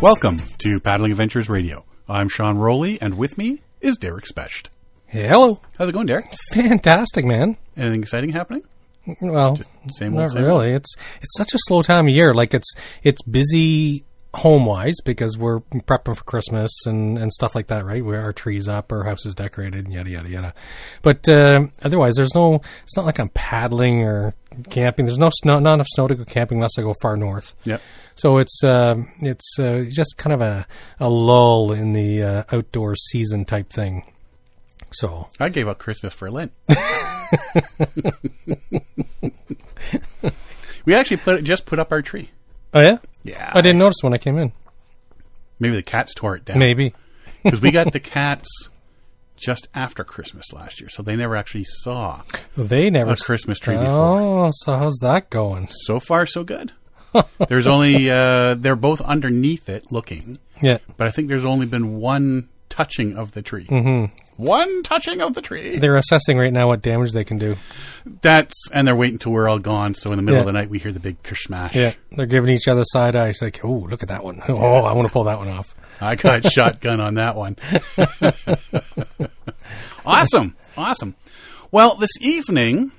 Welcome to Paddling Adventures Radio. I'm Sean Rowley, and with me is Derek Specht. Hey, hello. How's it going, Derek? Fantastic, man. Anything exciting happening? Well, same old, not same really. It's it's such a slow time of year. Like it's it's busy home wise because we're prepping for Christmas and, and stuff like that, right? Where our trees up, our house is decorated, and yada yada yada. But uh, otherwise, there's no. It's not like I'm paddling or camping. There's no snow, not enough snow to go camping unless I go far north. Yep. So it's uh, it's uh, just kind of a, a lull in the uh, outdoor season type thing. So I gave up Christmas for Lent. we actually put just put up our tree. oh yeah, Yeah. I didn't notice when I came in. Maybe the cats tore it down. Maybe. Because we got the cats just after Christmas last year, so they never actually saw They never a Christmas tree before. Oh, so how's that going? So far, so good. There's only uh, they're both underneath it looking, Yeah, but I think there's only been one touching of the tree. Mm-hmm. One touching of the tree. they're assessing right now what damage they can do. That's and they're waiting till we're all gone. So in the middle Yeah. of the night, we hear the big kershmash. Yeah, they're giving each other side eyes. Like, oh, look at that one. Oh, I want to pull that one off. I got shotgun on that one. awesome. Awesome. Well, this evening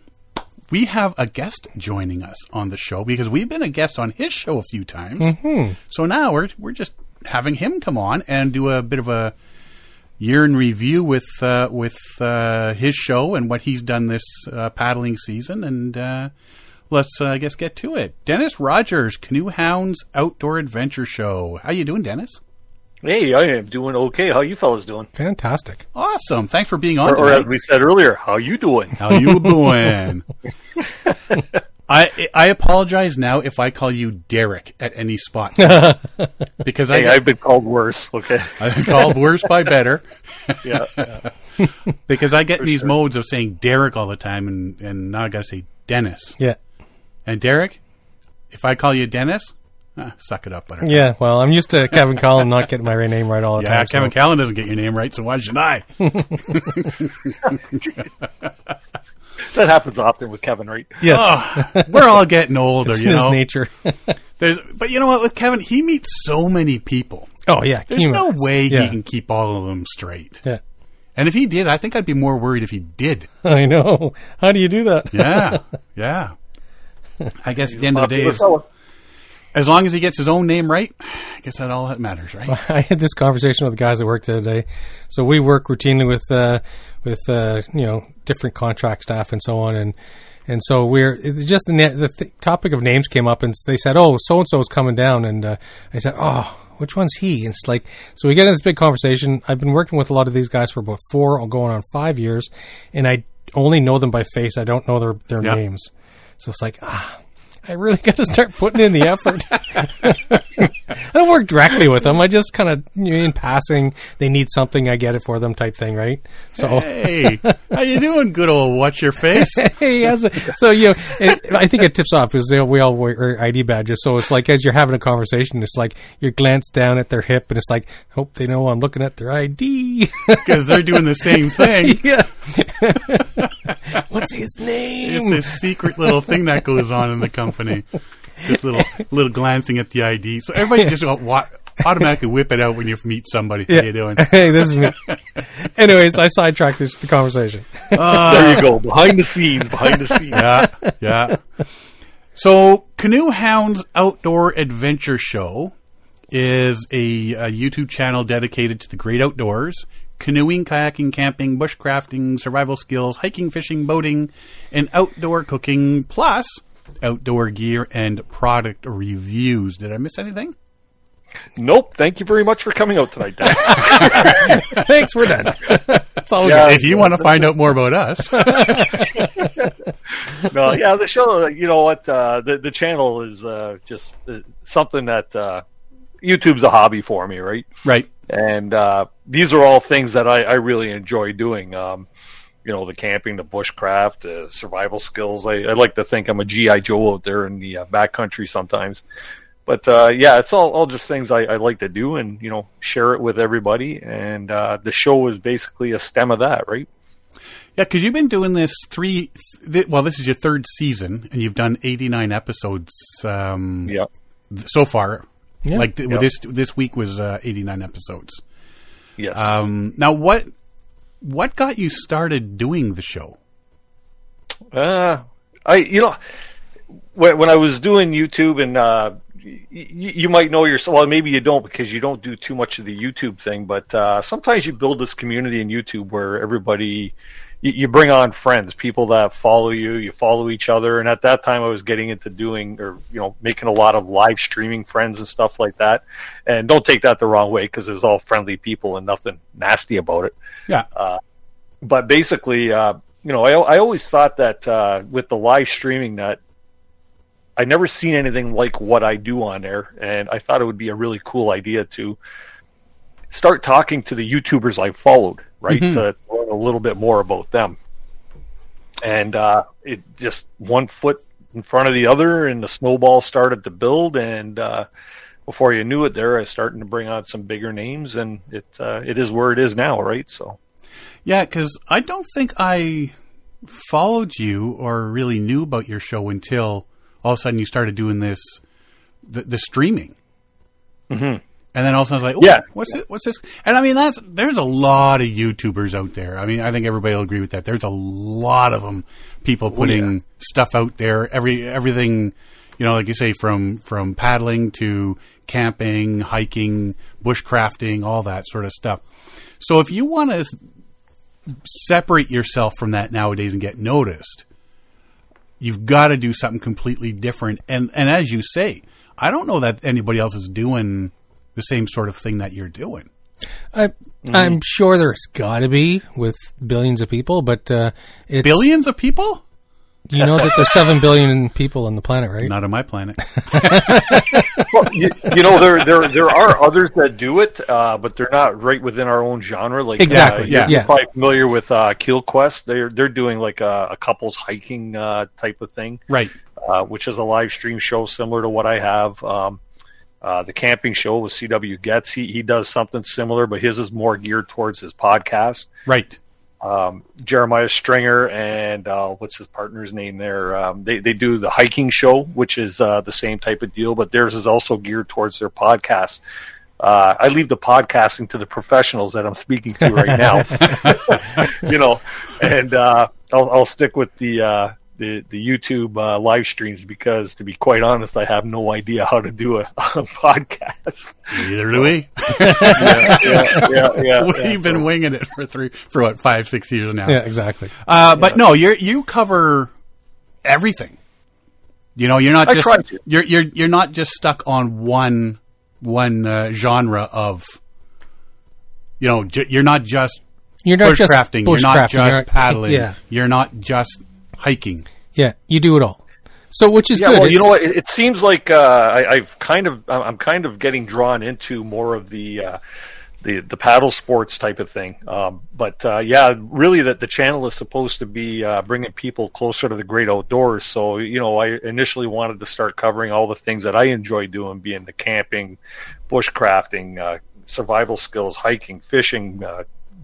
we have a guest joining us on the show because we've been a guest on his show a few times. So now we're we're just having him come on and do a bit of a year in review with uh, with uh, his show and what he's done this uh, paddling season and uh, let's uh, I guess get to it. Dennis Rogers, Canoe Hounds Outdoor Adventure Show. How you doing, Dennis? Hey, I am doing okay. How you fellas doing? Fantastic. Awesome. Thanks for being on Or, or as we said earlier, how you doing? How you doing? I I apologize now if I call you Derek at any spot because Hey, I I've been called worse. Okay. I've been called worse by better Yeah. because I get in these sure. modes of saying Derek all the time and and now I got to say Dennis Yeah, and Derek. If I call you Dennis, ah, suck it up, butter. yeah. Well, I'm used to Kevin Callan not getting my name right all the time. Yeah, time. Kevin so- Callan doesn't get your name right, so why should I? that happens often with Kevin, right? Yes, Ah, We're all getting older, it's you in his know. nature. There's, but you know what? With Kevin, he meets so many people. oh yeah, There's no way yeah. he can keep all of them straight. Yeah, And if he did, I think I'd be more worried if he did. I know. How do you do that? Yeah, yeah. I guess at the end of the day, is, fella. As long as he gets his own name right, I guess that all that matters, right? I had this conversation with the guys at work today. So we work routinely with uh, with uh, you know different contract staff and so on, and and so we're it's just the na- the th- topic of names came up, and they said, "Oh, so and so is coming down," and uh, I said, "Oh." Which one's he? And it's like, so we get in this big conversation. I've been working with a lot of these guys for about four going on five years, and I only know them by face. I don't know their, their Yeah. names. So it's like, ah, I really got to start putting in the effort. I don't work directly with them. I just kind of you know, in passing. They need something, I get it for them, type thing, right? So, Hey, how you doing, good old watch your face? hey, a, so you know, it, I think it tips off because you know, we all wear ID badges. So it's like as you're having a conversation, it's like you glance down at their hip, and it's like, hope they know I'm looking at their ID. Because they're doing the same thing. yeah. What's his name? It's this secret little thing that goes on in the company. Just little, little glancing at the ID. So everybody just uh, wa- automatically whip it out when you meet somebody. How you doing? hey, this is me. Anyways, I sidetracked this the conversation. there you go. Behind the scenes. Behind the scenes. yeah, yeah. So, Canoe Hounds Outdoor Adventure Show is a, a YouTube channel dedicated to the great outdoors canoeing, kayaking, camping, bushcrafting, survival skills, hiking, fishing, boating, and outdoor cooking, plus outdoor gear and product reviews. Did I miss anything? Nope. Thank you very much for coming out tonight, Dan. Thanks, we're done. That's all. Yeah. If you want to find out more about us, no, yeah, the show. You know what? Uh, the the channel is uh, just uh, something that uh, YouTube's a hobby for me, right? right? and uh, these are all things that I, I really enjoy doing. Um, you know, the camping, the bushcraft, the survival skills. I, I like to think I'm a GI Joe out there in the uh, backcountry sometimes. But uh, yeah, it's all, all just things I, I like to do, and you know, share it with everybody. And uh, the show is basically a stem of that, right? Yeah, because you've been doing this three. Th- well, this is your third season, and you've done eighty nine episodes um, Yeah. th- so far. Yeah. Like th- Yep. this this week was uh, 89 episodes. Yes. Um, now what what got you started doing the show? Uh, I you know when when I was doing YouTube and uh, y- you might know yourself. Well, maybe you don't because you don't do too much of the YouTube thing. But uh, sometimes you build this community in YouTube where everybody you, you bring on friends, people that follow you. You follow each other. And at that time, I was getting into doing or you know making a lot of live streaming friends and stuff like that. And don't take that the wrong way because it was all friendly people and nothing nasty about it Yeah. but basically, uh, you know, I, I always thought that uh, with the live streaming that I never seen anything like what I do on there, and I thought it would be a really cool idea to start talking to the YouTubers I followed, right, Mhm. to learn a little bit more about them. And uh, it just one foot in front of the other, and the snowball started to build, and uh, before you knew it, there I was starting to bring on some bigger names, and it uh, it is where it is now, right? So. Yeah, because I don't think I followed you or really knew about your show until all of a sudden you started doing this, the, the streaming. Mhm. And then all of a sudden I was like, Yeah. "Ooh, what's it? What's this? And I mean, that's there's a lot of YouTubers out there. I mean, I think everybody will agree with that. There's a lot of them, people oh, putting stuff out there. Every everything, you know, like you say, from from paddling to camping, hiking, bushcrafting, all that sort of stuff. So if you want to separate yourself from that nowadays and get noticed, you've got to do something completely different. And and as you say, I don't know that anybody else is doing the same sort of thing that you're doing. I, I'm sure there's got to be with billions of people, but uh, it's Billions of people? You know that there's seven billion people on the planet, right? Not on my planet. well, you, you know, there there there are others that do it, uh, but they're not right within our own genre. Like Exactly, uh, yeah. you're Yeah. probably familiar with uh, Keel Quest. They're they're doing like a, a couples hiking uh, type of thing, right. uh, which is a live stream show similar to what I have. Um, uh, the camping show with CW Gets, he he does something similar, but his is more geared towards his podcast. Right. um, Jeremiah Stringer and uh, what's his partner's name there? Um, they they do the hiking show, which is uh, the same type of deal, but theirs is also geared towards their podcast. Uh, I leave the podcasting to the professionals that I'm speaking to right now, you know, and uh, I'll, I'll stick with the uh, the the YouTube uh, live streams because, to be quite honest, I have no idea how to do a, a podcast. Neither do we. yeah, yeah, yeah, yeah, We've yeah, been so- winging it for three, for what, five, six years now. Yeah, exactly. Uh, but no, you you cover everything. You know, you're not I just you're you're you're not just stuck on one one uh, genre of. You know, ju- you're not just You're not just bushcrafting. You're not just paddling. Yeah, You're not just hiking. yeah, you do it all. So, which is yeah, good. well, you It's- know what? It, it seems like uh, I, I've kind of I'm kind of getting drawn into more of the uh, the the paddle sports type of thing. Um, but uh, yeah, really, that the channel is supposed to be uh, bringing people closer to the great outdoors. So you know, I initially wanted to start covering all the things that I enjoy doing, being the camping, bushcrafting, uh, survival skills, hiking, fishing.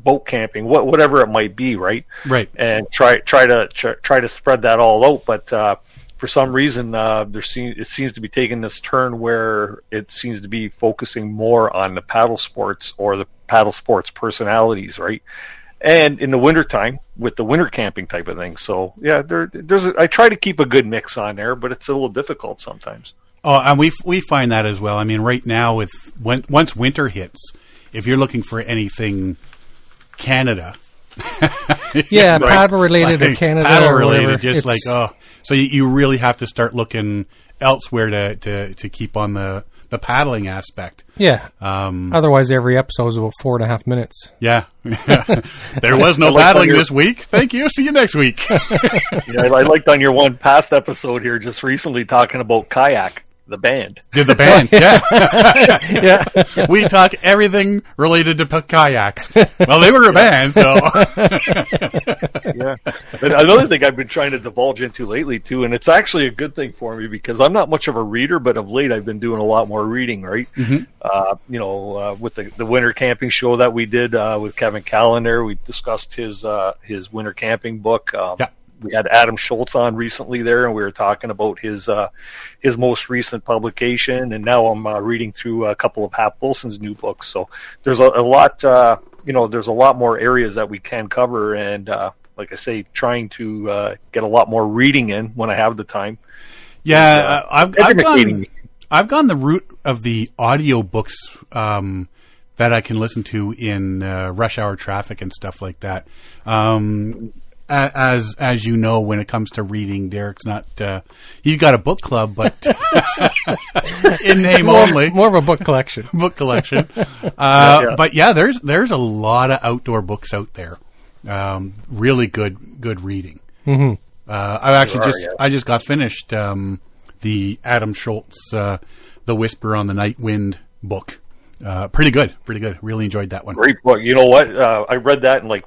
Boat camping what, whatever it might be right Right. and try try to try, try to spread that all out. But uh, for some reason, uh, there seems it seems to be taking this turn where it seems to be focusing more on the paddle sports or the paddle sports personalities, right? And in the wintertime with the winter camping type of thing. So yeah, there there's a, I try to keep a good mix on there, but it's a little difficult sometimes. Oh, and we we find that as well. I mean, right now with when once winter hits, if you're looking for anything Canada, yeah, Right. paddle related or like, Canada paddle or related, whatever. just like oh, so you, you really have to start looking elsewhere to to to keep on the the paddling aspect. yeah. Um, Otherwise, every episode is about four and a half minutes. yeah, there was no I like paddling when you're- this week. Thank you. See you next week. Yeah, I, I liked on your one past episode here just recently talking about kayak, the band. Did the band? Yeah. Yeah, we talk everything related to p- kayaks. Well, they were a band, so yeah. And another thing I've been trying to divulge into lately too, and it's actually a good thing for me because I'm not much of a reader, but of late I've been doing a lot more reading. Right, uh, you know, uh, with the, the winter camping show that we did uh, with Kevin Callender, we discussed his uh, his winter camping book. Um, Yeah. We had Adam Shoalts on recently there, and we were talking about his uh, his most recent publication. And now I'm uh, reading through a couple of Hap Wilson's new books. So there's a, a lot, uh, you know, there's a lot more areas that we can cover. And uh, like I say, trying to uh, get a lot more reading in when I have the time. Yeah, uh, I've, I've gone. I've gone the route of the audio books um, that I can listen to in uh, rush hour traffic and stuff like that. Um, as as you know, when it comes to reading, Derek's not. Uh, he's got a book club, but in name only More of a book collection. book collection. Uh, yeah. But yeah, there's there's a lot of outdoor books out there. Um, really good good reading. Mm-hmm. Uh, I actually are, just yeah. I just got finished um, the Adam Shoalts uh, the Whisper on the Night Wind book. Uh, pretty good, pretty good. Really enjoyed that one. Great book. You know what? Uh, I read that in like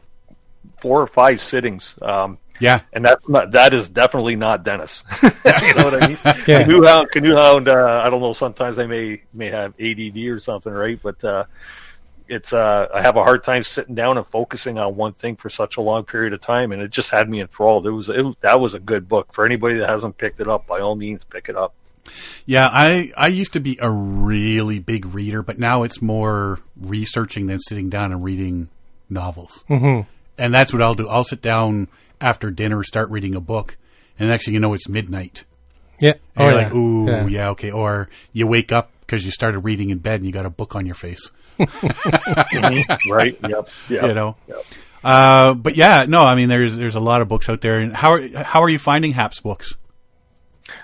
four or five sittings. Um, Yeah, and that's not that is definitely not Dennis. you know what I mean? Yeah. Canoe Hound, Canoe Hound. Uh, I don't know. Sometimes they may may have ADD or something, right? But uh, it's uh, I have a hard time sitting down and focusing on one thing for such a long period of time, and it just had me enthralled. It was, it that was a good book for anybody that hasn't picked it up. By all means, pick it up. yeah. I I used to be a really big reader, but now it's more researching than sitting down and reading novels. Mm-hmm. And that's what I'll do. I'll sit down after dinner, start reading a book, and next thing you know, it's midnight. Yeah. And Oh, you're yeah. like, ooh, Yeah. yeah. okay. Or you wake up because you started reading in bed and you got a book on your face. right? Yep. Yep. You know. Yep. Uh, but yeah, no, I mean, there's there's a lot of books out there. And how are, how are you finding Hap's books?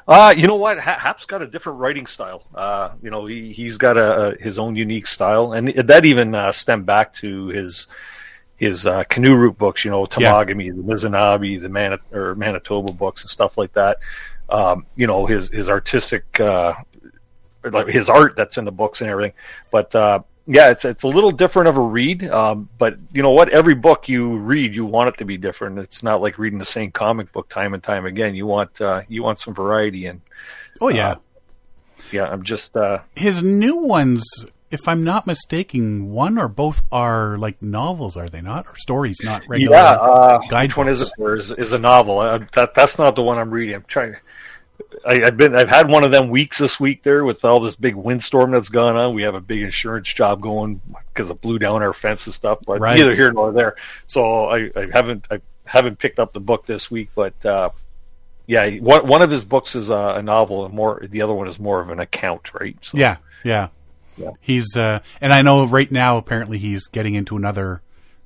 Uh, you know what? Ha- Hap's got a different writing style. Uh, you know, he he's got a, a his own unique style, and that even uh, stemmed back to his his uh, canoe route books. You know, Temagami, the Missinaibi, the Manit- or Manitoba books, and stuff like that. Um, you know, his his artistic, uh, like his art that's in the books and everything. But uh, yeah, it's it's a little different of a read. Um, but you know what? Every book you read, you want it to be different. It's not like reading the same comic book time and time again. You want uh, you want some variety, and Oh yeah, Uh, yeah, I'm just uh, his new ones. If I'm not mistaken, one or both are like novels, are they not? Or stories, not regular. yeah. Uh, which one is it? Or is, is a novel? Uh, that that's not the one I'm reading. I'm trying. I, I've been I've had one of them weeks this week there with all this big windstorm that's gone on. We have a big insurance job going because it blew down our fence and stuff. But Right. neither here nor there. So I, I haven't I haven't picked up the book this week. But uh, yeah, one one of his books is a, a novel, and more the other one is more of an account, right? So, Yeah, yeah. Yeah. He's uh, and I know right now apparently he's getting into another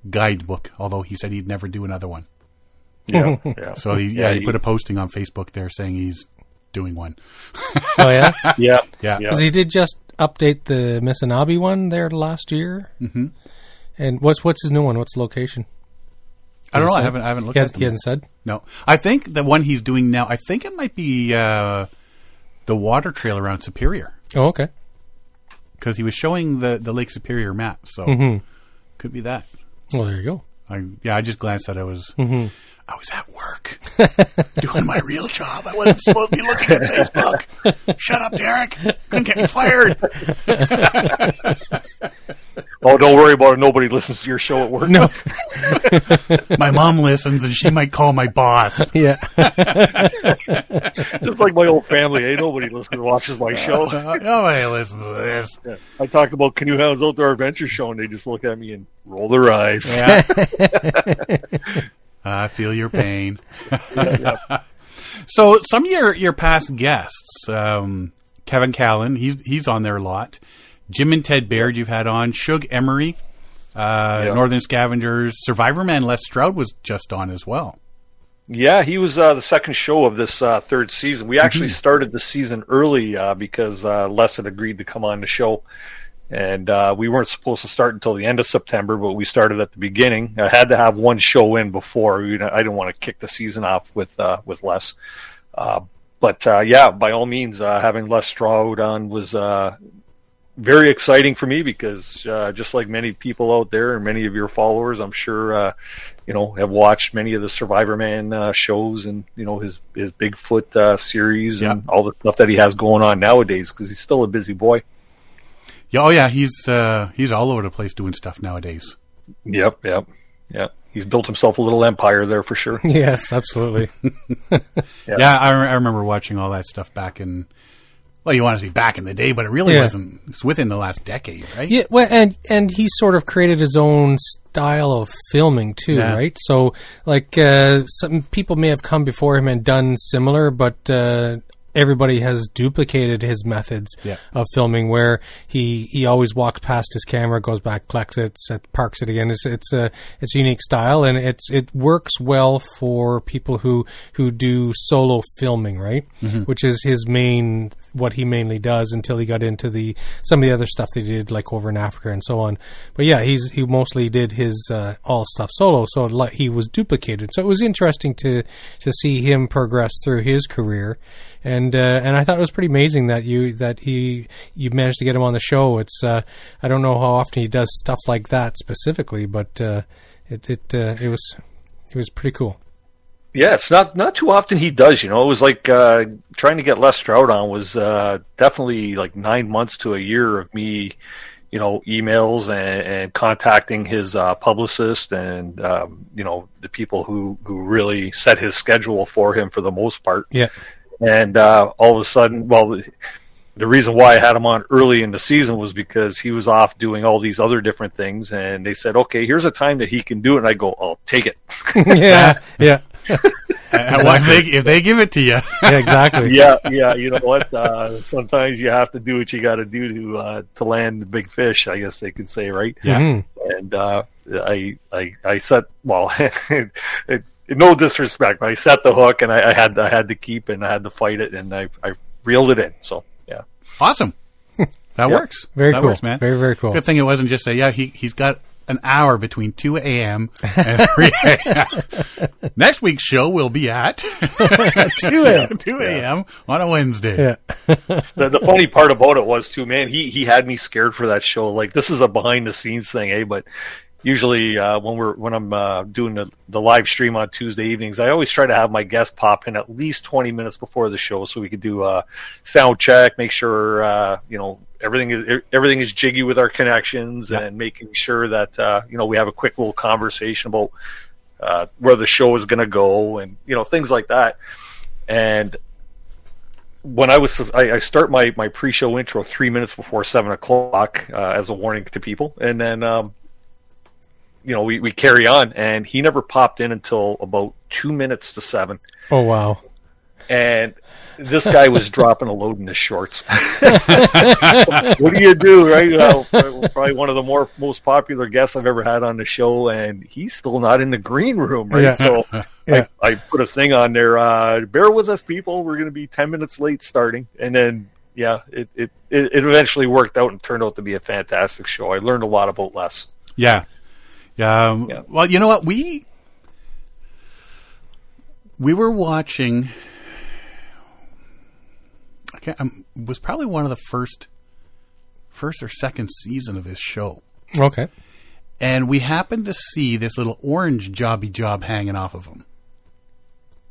guidebook. Although he said he'd never do another one. yeah, yeah. So he, yeah, Yeah, he he- put a posting on Facebook there saying he's doing one. Oh, yeah? yeah, Yeah. yeah. Because he did just update the Missinaibi one there last year. Mm-hmm. And what's what's his new one? What's the location? I don't know. I haven't I haven't looked He, at has, them. he hasn't said. No, I think the one he's doing now. I think it might be uh, the water trail around Superior Oh, okay. Because he was showing the the Lake Superior map. So mm-hmm. could be that. Well, there you go. I yeah, I just glanced at it. I was mm-hmm. I was at work doing my real job. I wasn't supposed to be looking at Facebook. Shut up, Derek. Couldn't get me fired. Oh, don't worry about it. Nobody listens to your show at work. No. My mom listens, and she might call my boss. yeah. Just like my old family, ain't nobody listens watches my show. Nobody listens to this. I talk about Canoe Hounds Outdoor Adventure Show, and they just look at me and roll their eyes. Yeah. I feel your pain. so some of your your past guests, um, Kevin Callan, he's he's on there a lot. Jim and Ted Baird, you've had on. Shug Emery, uh, Yeah. Northern Scavengers, Survivor Man Les Stroud was just on as well. Yeah, he was uh, the second show of this uh, third season. We actually started the season early uh, because uh, Les had agreed to come on the show, and uh, we weren't supposed to start until the end of September, but we started at the beginning. I had to have one show in before. You know, I didn't want to kick the season off with uh, with Les. Uh, but uh, yeah, by all means, uh, having Les Stroud on was uh, very exciting for me because uh, just like many people out there and many of your followers, I'm sure uh, you know have watched many of the Survivor Man uh, shows and you know his his Bigfoot uh, series and all the stuff that he has going on nowadays because he's still a busy boy. Yeah, oh yeah, he's uh, he's all over the place doing stuff nowadays. Yep, yep, yep. he's built himself a little empire there for sure. Yes, absolutely. Yeah, I, re- I remember watching all that stuff back in. Well, you want to see back in the day, but it really Yeah. wasn't. It's within the last decade, right? Yeah, well, and and he sort of created his own style of filming too, Yeah. right? So, like, uh, some people may have come before him and done similar, but uh, everybody has duplicated his methods Yeah. of filming, where he he always walks past his camera, goes back, collects it, set, parks it again. It's it's a it's a unique style, and it's it works well for people who who do solo filming, right? Which is his main what he mainly does until he got into the some of the other stuff they did like over in Africa and so on. But yeah, he's he mostly did his uh, all stuff solo, so he was duplicated. So it was interesting to to see him progress through his career, and uh, and I thought it was pretty amazing that you that he you managed to get him on the show. It's uh, I don't know how often he does stuff like that specifically, but uh, it it uh, it was it was pretty cool. Yeah, it's not not too often he does. You know, it was like uh, trying to get Les Stroud on was uh, definitely like nine months to a year of me, you know, emails and, and contacting his uh, publicist and um, you know the people who who really set his schedule for him for the most part. Yeah. And uh, all of a sudden, well, the, the reason why I had him on early in the season was because he was off doing all these other different things, and they said, "Okay, here's a time that he can do it." And I go, "I'll take it." yeah, yeah, And why- if, they, if they give it to you, yeah, exactly. yeah, yeah. You know what? Uh, sometimes you have to do what you got to do to uh, to land the big fish. I guess they could say, right? Yeah. Mhm. And uh, I I I set well. it, it, no disrespect, but I set the hook, and I, I had I had to keep, and I had to fight it, and I I reeled it in. So yeah, awesome. That works. Very that cool. works, man. Very very cool. Good thing it wasn't just a yeah. He he's got an hour between two a.m. and three a.m. Next week's show will be at Two a.m. two a.m. on a Wednesday. Yeah. the, the funny part about it was too, man. He he had me scared for that show. Like this is a behind the scenes thing, eh? But usually uh, when we're when I'm uh, doing the, the live stream on Tuesday evenings, I always try to have my guest pop in at least 20 minutes before the show so we could do a sound check, make sure uh, you know everything is everything is jiggy with our connections, Yeah. and making sure that uh, you know we have a quick little conversation about uh, where the show is going to go and you know things like that. And when I was, I, I start my, my pre-show intro three minutes before seven o'clock uh, as a warning to people, and then um, you know we, we carry on. And he never popped in until about two minutes to seven, Oh wow. and this guy was dropping a load in his shorts. what do you do, right? Well, probably one of the more most popular guests I've ever had on the show, and he's still not in the green room, right? Yeah. So Yeah. I, I put a thing on there. Uh, bear with us, people. We're going to be ten minutes late starting, and then yeah, it, it it it eventually worked out and turned out to be a fantastic show. I learned a lot about Les. Yeah. Yeah. um, Yeah. Well, you know what? We we were watching. I can't, um, it was probably one of the first, first or second season of his show, Okay. and we happened to see this little orange jobby job hanging off of him.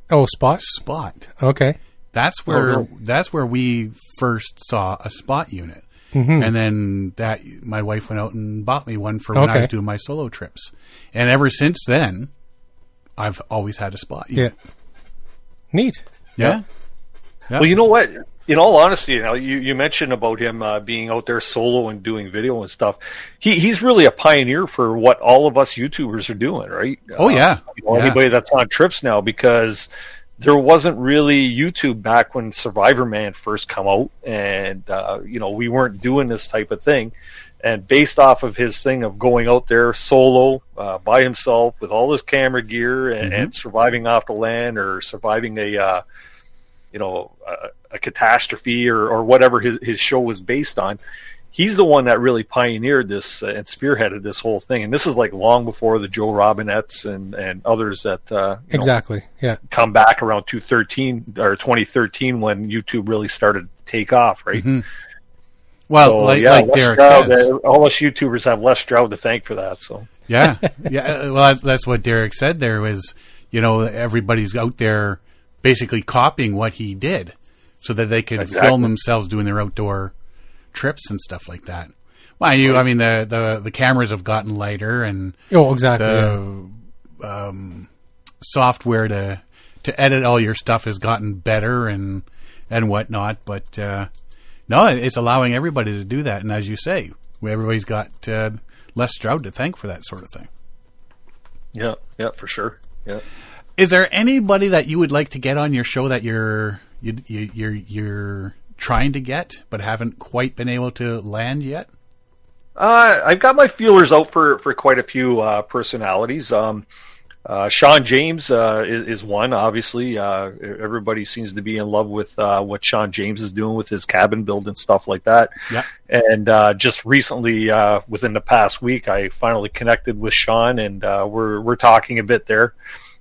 Oh, spot. Spot. Okay. That's where no. that's where we first saw a spot unit. And then that my wife went out and bought me one for when I was doing my solo trips. And ever since then, I've always had a spot Yeah. Neat. Yeah. Well, you know what? In all honesty, you know, you, you mentioned about him uh, being out there solo and doing video and stuff. He he's really a pioneer for what all of us YouTubers are doing, right? Oh, yeah. You know, Yeah. Anybody that's on trips now because there wasn't really YouTube back when Survivor Man first come out, and uh, you know we weren't doing this type of thing. And based off of his thing of going out there solo uh, by himself with all his camera gear and, and surviving off the land or surviving a uh, you know a, a catastrophe or, or whatever his, his show was based on he's the one that really pioneered this uh, and spearheaded this whole thing and this is like long before the joe robinets and, and others that uh, you know, Exactly. Yeah. come back around 2013 or 2013 when youtube really started to take off right Well, so like, yeah like Derek Stroud, says. uh, all us youtubers have Les Stroud to thank for that so yeah. Yeah. uh, Well, that's, that's what Derek said there was, you know, everybody's out there basically copying what he did so that they could Exactly. film themselves doing their outdoor trips and stuff like that. Well, you, I mean, the, the, the cameras have gotten lighter and Oh, exactly. yeah. the um, software to to edit all your stuff has gotten better and and whatnot. But uh, no, it's allowing everybody to do that. And as you say, everybody's got uh, Les Stroud to thank for that sort of thing. Yeah, yeah, for sure. Yeah. Is there anybody that you would like to get on your show that you're you, you, you're you're trying to get but haven't quite been able to land yet? Uh, I've got my feelers out for, for quite a few uh, personalities. Um, uh, Shawn James uh, is, is, one, obviously. Uh, everybody seems to be in love with uh, what Shawn James is doing with his cabin build and stuff like that. Yeah. And uh, just recently, uh, within the past week, I finally connected with Shawn, and we're we're talking a bit there.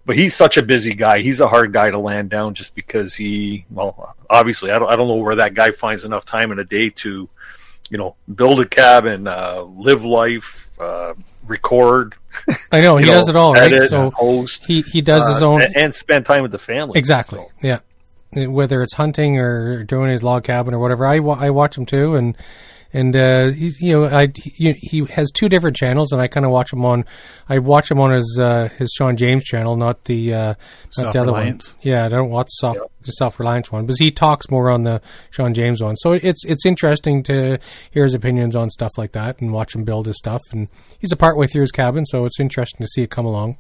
But he's such a busy guy. He's a hard guy to land down, just because he, well, obviously, I don't I don't know where that guy finds enough time in a day to, you know, build a cabin, live life, record I know he know, does it all, right? edit, So host, he he does his uh, own and, and spend time with the family. exactly. So, Yeah, whether it's hunting or doing his log cabin or whatever, I, I watch him too, and and uh, he's you know I he, he has two different channels, and I kind of watch him on I watch him on his uh, his Shawn James channel, not the uh, not the other one. Yeah, I don't watch soft, the self reliance one, because he talks more on the Shawn James one. So it's it's interesting to hear his opinions on stuff like that and watch him build his stuff. And he's a part way through his cabin, so it's interesting to see it come along.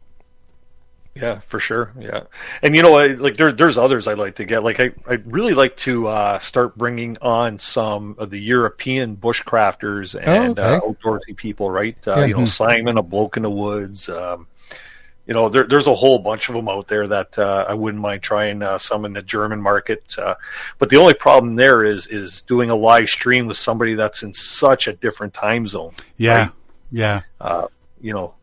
Yeah, for sure. Yeah, and you know, I, like there, there's others I'd like to get. Like I, I really like to uh, start bringing on some of the European bushcrafters and Oh, uh, outdoorsy people. Right? Uh. You know, Simon, a bloke in the woods. Um, you know, there, there's a whole bunch of them out there that uh, I wouldn't mind trying uh, some in the German market. Uh, but the only problem there is is doing a live stream with somebody that's in such a different time zone. Yeah, Right. yeah. Uh, you know,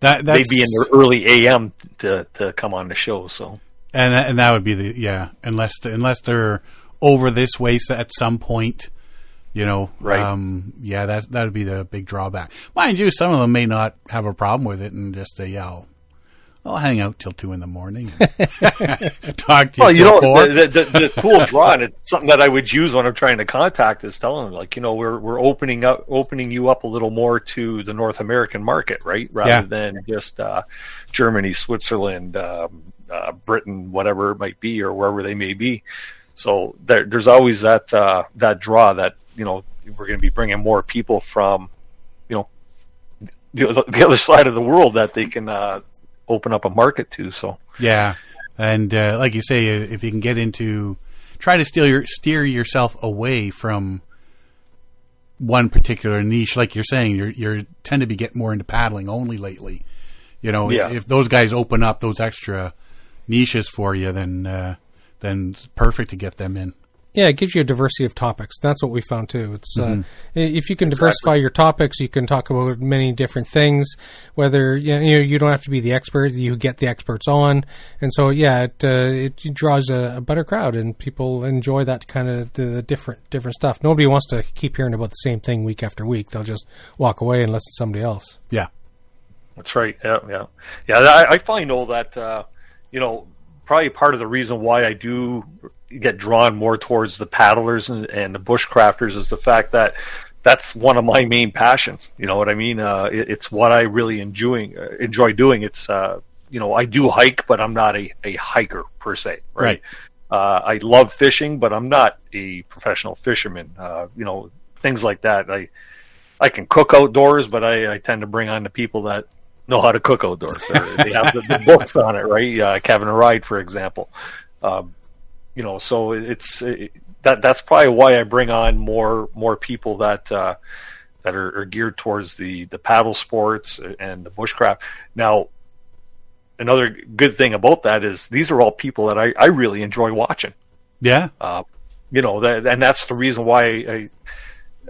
That they'd be in their early AM to to come on the show. So and that, and that would be the yeah unless unless they're over this way at some point you know Right. um yeah that that would be the big drawback mind you some of them may not have a problem with it and just say yeah I'll, I'll hang out till two in the morning and talk to you Well, you know, four. the, the, the, the cool draw, and it's something that I would use when I'm trying to contact is telling them, like, you know, we're we're opening up, opening you up a little more to the North American market, right? Rather Yeah. than just uh, Germany, Switzerland, um, uh, Britain, whatever it might be, or wherever they may be. So there, there's always that uh, that draw that you know we're going to be bringing more people from, you know, the, other- the other side of the world that they can uh, open up a market to. So. Yeah, and uh, like you say, if you can get into try to steer your, steer yourself away from one particular niche, like you're saying, you're you tend to be getting more into paddling only lately. You know, Yeah. if those guys open up those extra niches for you, then uh, then it's perfect to get them in. Yeah, it gives you a diversity of topics. That's what we found too. It's Mm-hmm. uh, if you can diversify your topics, you can talk about many different things. Whether you know, you don't have to be the expert, you get the experts on, and so yeah, it uh, it draws a, a better crowd, and people enjoy that kind of the different different stuff. Nobody wants to keep hearing about the same thing week after week. They'll just walk away and listen to somebody else. Yeah, That's right. Yeah, yeah, yeah. I, I find though that uh, you know probably part of the reason why I do get drawn more towards the paddlers and, and the bushcrafters is the fact that that's one of my main passions. You know what I mean? Uh, it, it's what I really enjoying uh, enjoy doing. It's uh, you know I do hike, but I'm not a, a hiker per se. Right. Uh, I love fishing, but I'm not a professional fisherman. Uh, you know things like that. I I can cook outdoors, but I, I tend to bring on the people that know how to cook outdoors. They're- they have the, the books on it, right? Uh, Kevin Ride, for example. Um, you know, so it's it, that that's probably why I bring on more more people that uh, that are, are geared towards the the paddle sports and the bushcraft. Now, another good thing about that is these are all people that I, I really enjoy watching yeah, uh, you know that, and that's the reason why I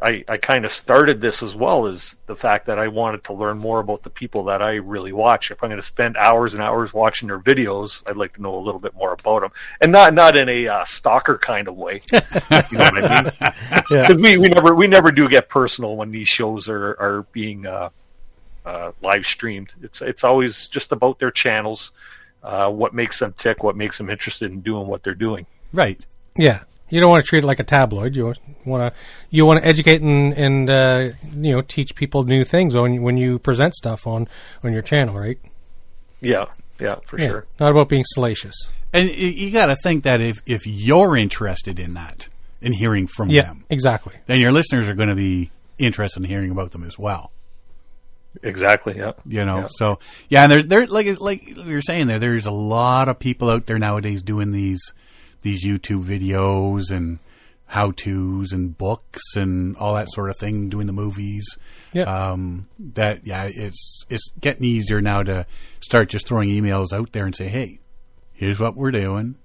I, I kind of started this as well is the fact that I wanted to learn more about the people that I really watch. If I'm going to spend hours and hours watching their videos, I'd like to know a little bit more about them, and not not in a uh, stalker kind of way. you know what I mean? Yeah. Because we, we never we never do get personal when these shows are are being uh, uh, live streamed. It's it's always just about their channels, uh, what makes them tick, what makes them interested in doing what they're doing. right. Yeah, you don't want to treat it like a tabloid. You want to you want to educate and and uh, you know teach people new things when when you present stuff on on your channel, right? Yeah, yeah, for Yeah. sure. Not about being salacious. And you, you got to think that if if you're interested in that in hearing from Yeah, them, exactly. then your listeners are going to be interested in hearing about them as well. Exactly. Yeah. You know, Yeah. so yeah, and there's there like like you're saying there, there's a lot of people out there nowadays doing these these YouTube videos and how tos and books and all that sort of thing, doing the movies. Yeah. Um, that yeah, it's it's getting easier now to start just throwing emails out there and say, hey, here's what we're doing.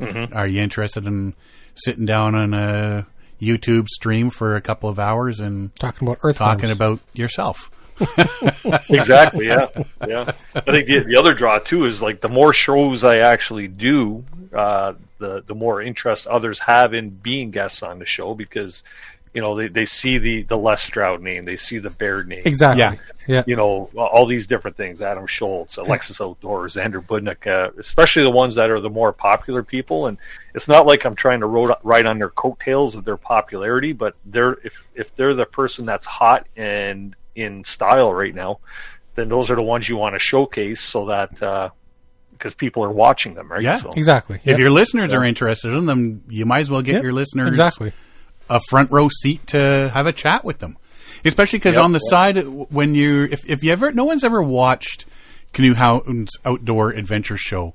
Are you interested in sitting down on a YouTube stream for a couple of hours and Talking about earthworms. talking about yourself? exactly. Yeah, yeah. I think the, the other draw too is like the more shows I actually do, uh, the the more interest others have in being guests on the show because you know they, they see the the Les Stroud name, they see the Baird name, Exactly. Yeah. Yeah. you know all these different things. Adam Shoalts, Alexis Outdoors, Andrew Budnick, uh, especially the ones that are the more popular people. And it's not like I'm trying to ro- ride on their coattails of their popularity, but they're if if they're the person that's hot and in style right now, then those are the ones you want to showcase so that because people are watching them, right? Yeah. So, Exactly. If Yeah. your listeners are interested in them, you might as well get Yeah. your listeners Exactly. a front row seat to have a chat with them. Especially because Yep, on the yep. side, when you if if you ever no one's ever watched Canoe Hound's outdoor adventure show,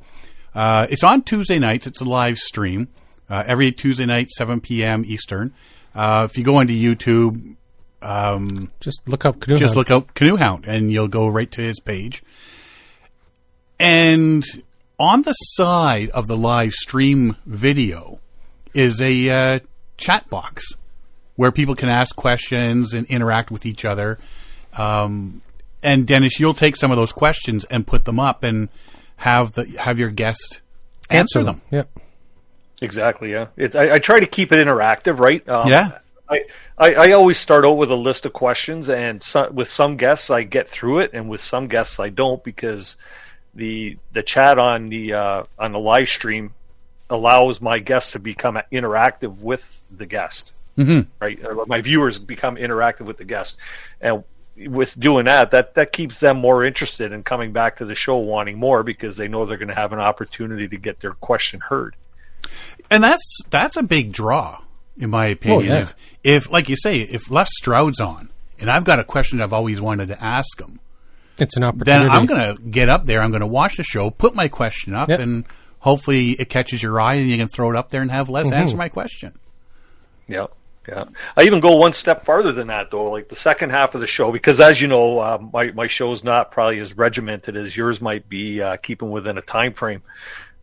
uh, it's on Tuesday nights. It's a live stream uh, every Tuesday night, seven p.m. Eastern. Uh, if you go onto YouTube, um, Just look up Canoe just Hunt. look out Canoe Hound, and you'll go right to his page. And on the side of the live stream video is a uh, chat box where people can ask questions and interact with each other. Um, and Dennis, you'll take some of those questions and put them up, and have the have your guest answer them. Yep. Exactly. Yeah. It, I, I try to keep it interactive, right? Um, Yeah. I, I, I always start out with a list of questions, and so, with some guests I get through it, and with some guests I don't because the the chat on the uh, on the live stream allows my guests to become interactive with the guest. Mm-hmm. Right. My viewers become interactive with the guest, and with doing that, that that keeps them more interested in coming back to the show, wanting more because they know they're going to have an opportunity to get their question heard. And that's that's a big draw, in my opinion. Oh, yeah. If, if, like you say, if Les Stroud's on, and I've got a question I've always wanted to ask him, It's an opportunity. then. I'm going to get up there. I'm going to watch the show, put my question up, Yep. and hopefully it catches your eye, and you can throw it up there and have Les Mm-hmm. answer my question. Yeah, yeah. I even go one step farther than that, though. Like the second half of the show, because as you know, uh, my my show's not probably as regimented as yours might be, uh, keeping within a time frame.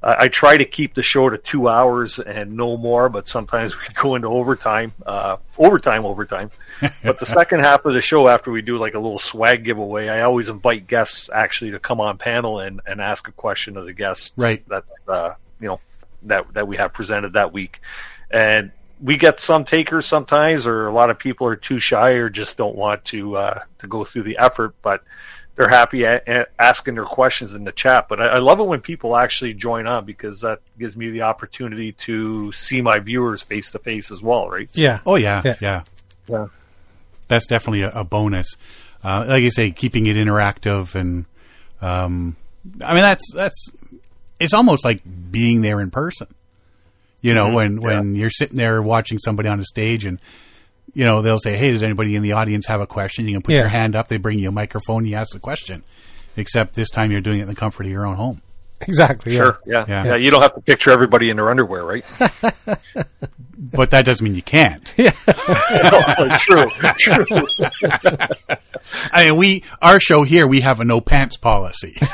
I I try to keep the show to two hours and no more, but sometimes we go into overtime, uh, overtime, overtime. but the second half of the show, after we do like a little swag giveaway, I always invite guests actually to come on panel and, and ask a question of the guests. Right. That's uh, you know that that we have presented that week, and we get some takers sometimes, or a lot of people are too shy or just don't want to uh, to go through the effort, but they're happy a- a- asking their questions in the chat. But I, I love it when people actually join on because that gives me the opportunity to see my viewers face to face as well, right? So- yeah. Oh yeah, yeah. Yeah. yeah, That's definitely a, a bonus. Uh, like you say, keeping it interactive, and um, I mean that's that's it's almost like being there in person. You know, when when you're sitting there watching somebody on a stage, and you know they'll say, "Hey, does anybody in the audience have a question?" You can put Yeah. your hand up. They bring you a microphone. You ask the question. Except this time you're doing it in the comfort of your own home. Exactly. Sure, yeah. Yeah. yeah, You don't have to picture everybody in their underwear, right? But that doesn't mean you can't. true, true. I mean, we our show here we have a no pants policy.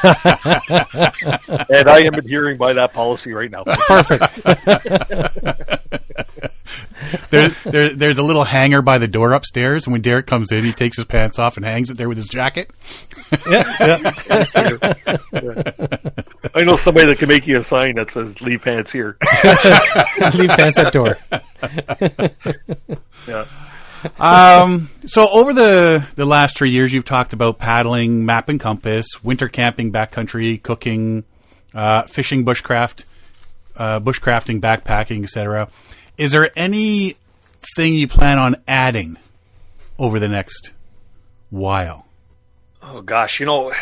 And I am adhering by that policy right now. there, there, there's a little hanger by the door upstairs, and when Derek comes in, he takes his pants off and hangs it there with his jacket. I know somebody that can make you a sign that says "Leave pants here." Leave pants at door. Yeah. Um, so over the the last three years, you've talked about paddling, map and compass, winter camping, backcountry, cooking, uh, fishing, bushcraft, uh, bushcrafting, backpacking, etc. Is there anything you plan on adding over the next while? Oh gosh, you know,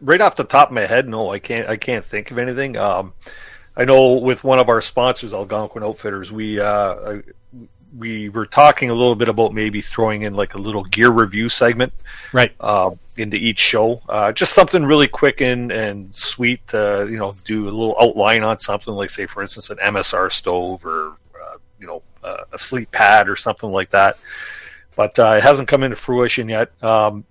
right off the top of my head, no, I can't. I can't think of anything. Um, I know with one of our sponsors, Algonquin Outfitters, we uh, we were talking a little bit about maybe throwing in like a little gear review segment, right, uh, into each show. Uh, just something really quick and and sweet. To, you know, do a little outline on something like, say, for instance, an MSR stove or uh, you know uh, a sleep pad or something like that. But uh, it hasn't come into fruition yet. Um,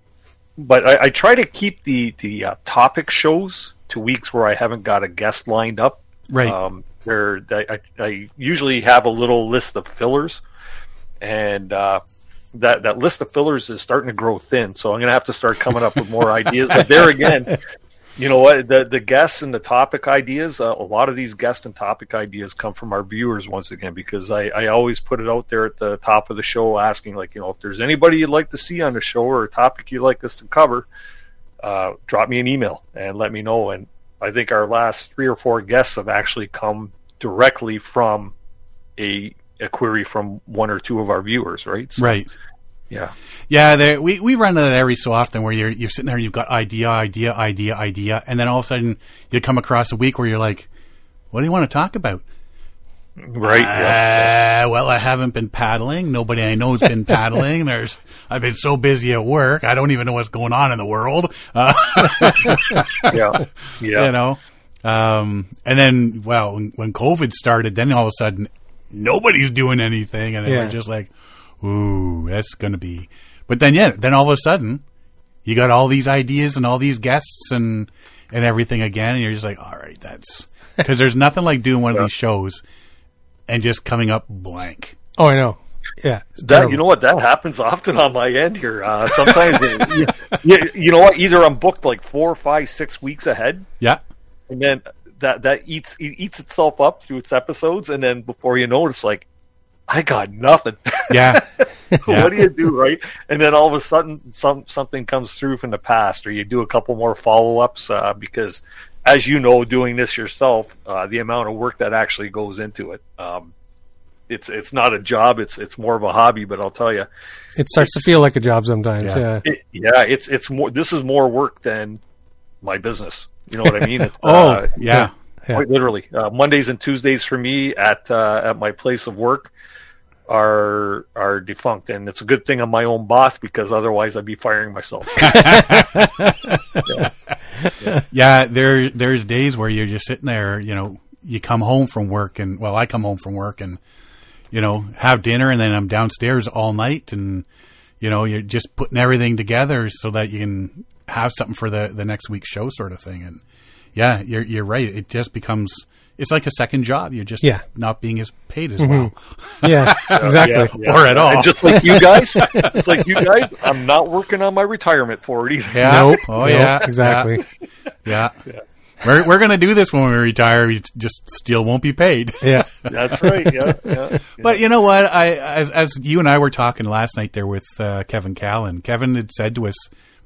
but I, I, try to keep the the uh, topic shows to weeks where I haven't got a guest lined up. Right. Um, where I, I, usually have a little list of fillers, and uh, that that list of fillers is starting to grow thin. So I'm going to have to start coming up with more ideas. But there again, you know what? The the guests and the topic ideas. Uh, a lot of these guest and topic ideas come from our viewers once again because I, I always put it out there at the top of the show, asking like you know if there's anybody you'd like to see on the show or a topic you'd like us to cover, uh, drop me an email and let me know. And I think our last three or four guests have actually come directly from a a query from one or two of our viewers, right? So, right. Yeah. Yeah, we we run that every so often where you're you're sitting there and you've got idea, idea, idea, idea, and then all of a sudden you come across a week where you're like, "What do you want to talk about?" Right. Uh, yeah. Well, I haven't been paddling. Nobody I know has been paddling. There's I've been so busy at work. I don't even know what's going on in the world. Uh, yeah. Yeah. You know. Um, and then, well, when, when COVID started, then all of a sudden nobody's doing anything, and yeah. we're just like, ooh, that's going to be. But then, yeah, then all of a sudden, you got all these ideas and all these guests and and everything again, and you're just like, all right, that's because there's nothing like doing one yeah. of these shows and just coming up blank. Oh, I know. Yeah, that you know what that happens often on my end here. Uh, sometimes, you, you, you know what? Either I'm booked like four, five, six weeks ahead. Yeah, and then that that eats it eats itself up through its episodes, and then before you know it, it's like I got nothing. Yeah. yeah. what do you do, right? And then all of a sudden, some something comes through from the past, or you do a couple more follow ups uh, because, as you know, doing this yourself, uh, the amount of work that actually goes into it, um, it's it's not a job. It's it's more of a hobby. But I'll tell you, it starts to feel like a job sometimes. Yeah, yeah. It, yeah, it's it's more. This is more work than my business. You know what I mean? It's, oh, uh, yeah. yeah. Quite literally, uh, Mondays and Tuesdays for me at uh, at my place of work are are defunct, and it's a good thing I'm my own boss because otherwise I'd be firing myself. yeah. yeah. yeah, there there's days where you're just sitting there, you know, you come home from work, and well, I come home from work and you know have dinner, and then I'm downstairs all night, and you know you're just putting everything together so that you can have something for the the next week's show, sort of thing. And yeah, you're you're right. It just becomes it's like a second job. You're just yeah. not being as paid as mm-hmm. well. yeah, exactly. Yeah, yeah. Or at all. And just like you guys, it's like you guys. I'm not working on my retirement for it either. Yeah. Nope. Oh nope. yeah. Exactly. Yeah. yeah. We're we're gonna do this when we retire. We just still won't be paid. Yeah, that's right. Yeah, yeah, But you know what? I as as you and I were talking last night there with uh, Kevin Callan. Kevin had said to us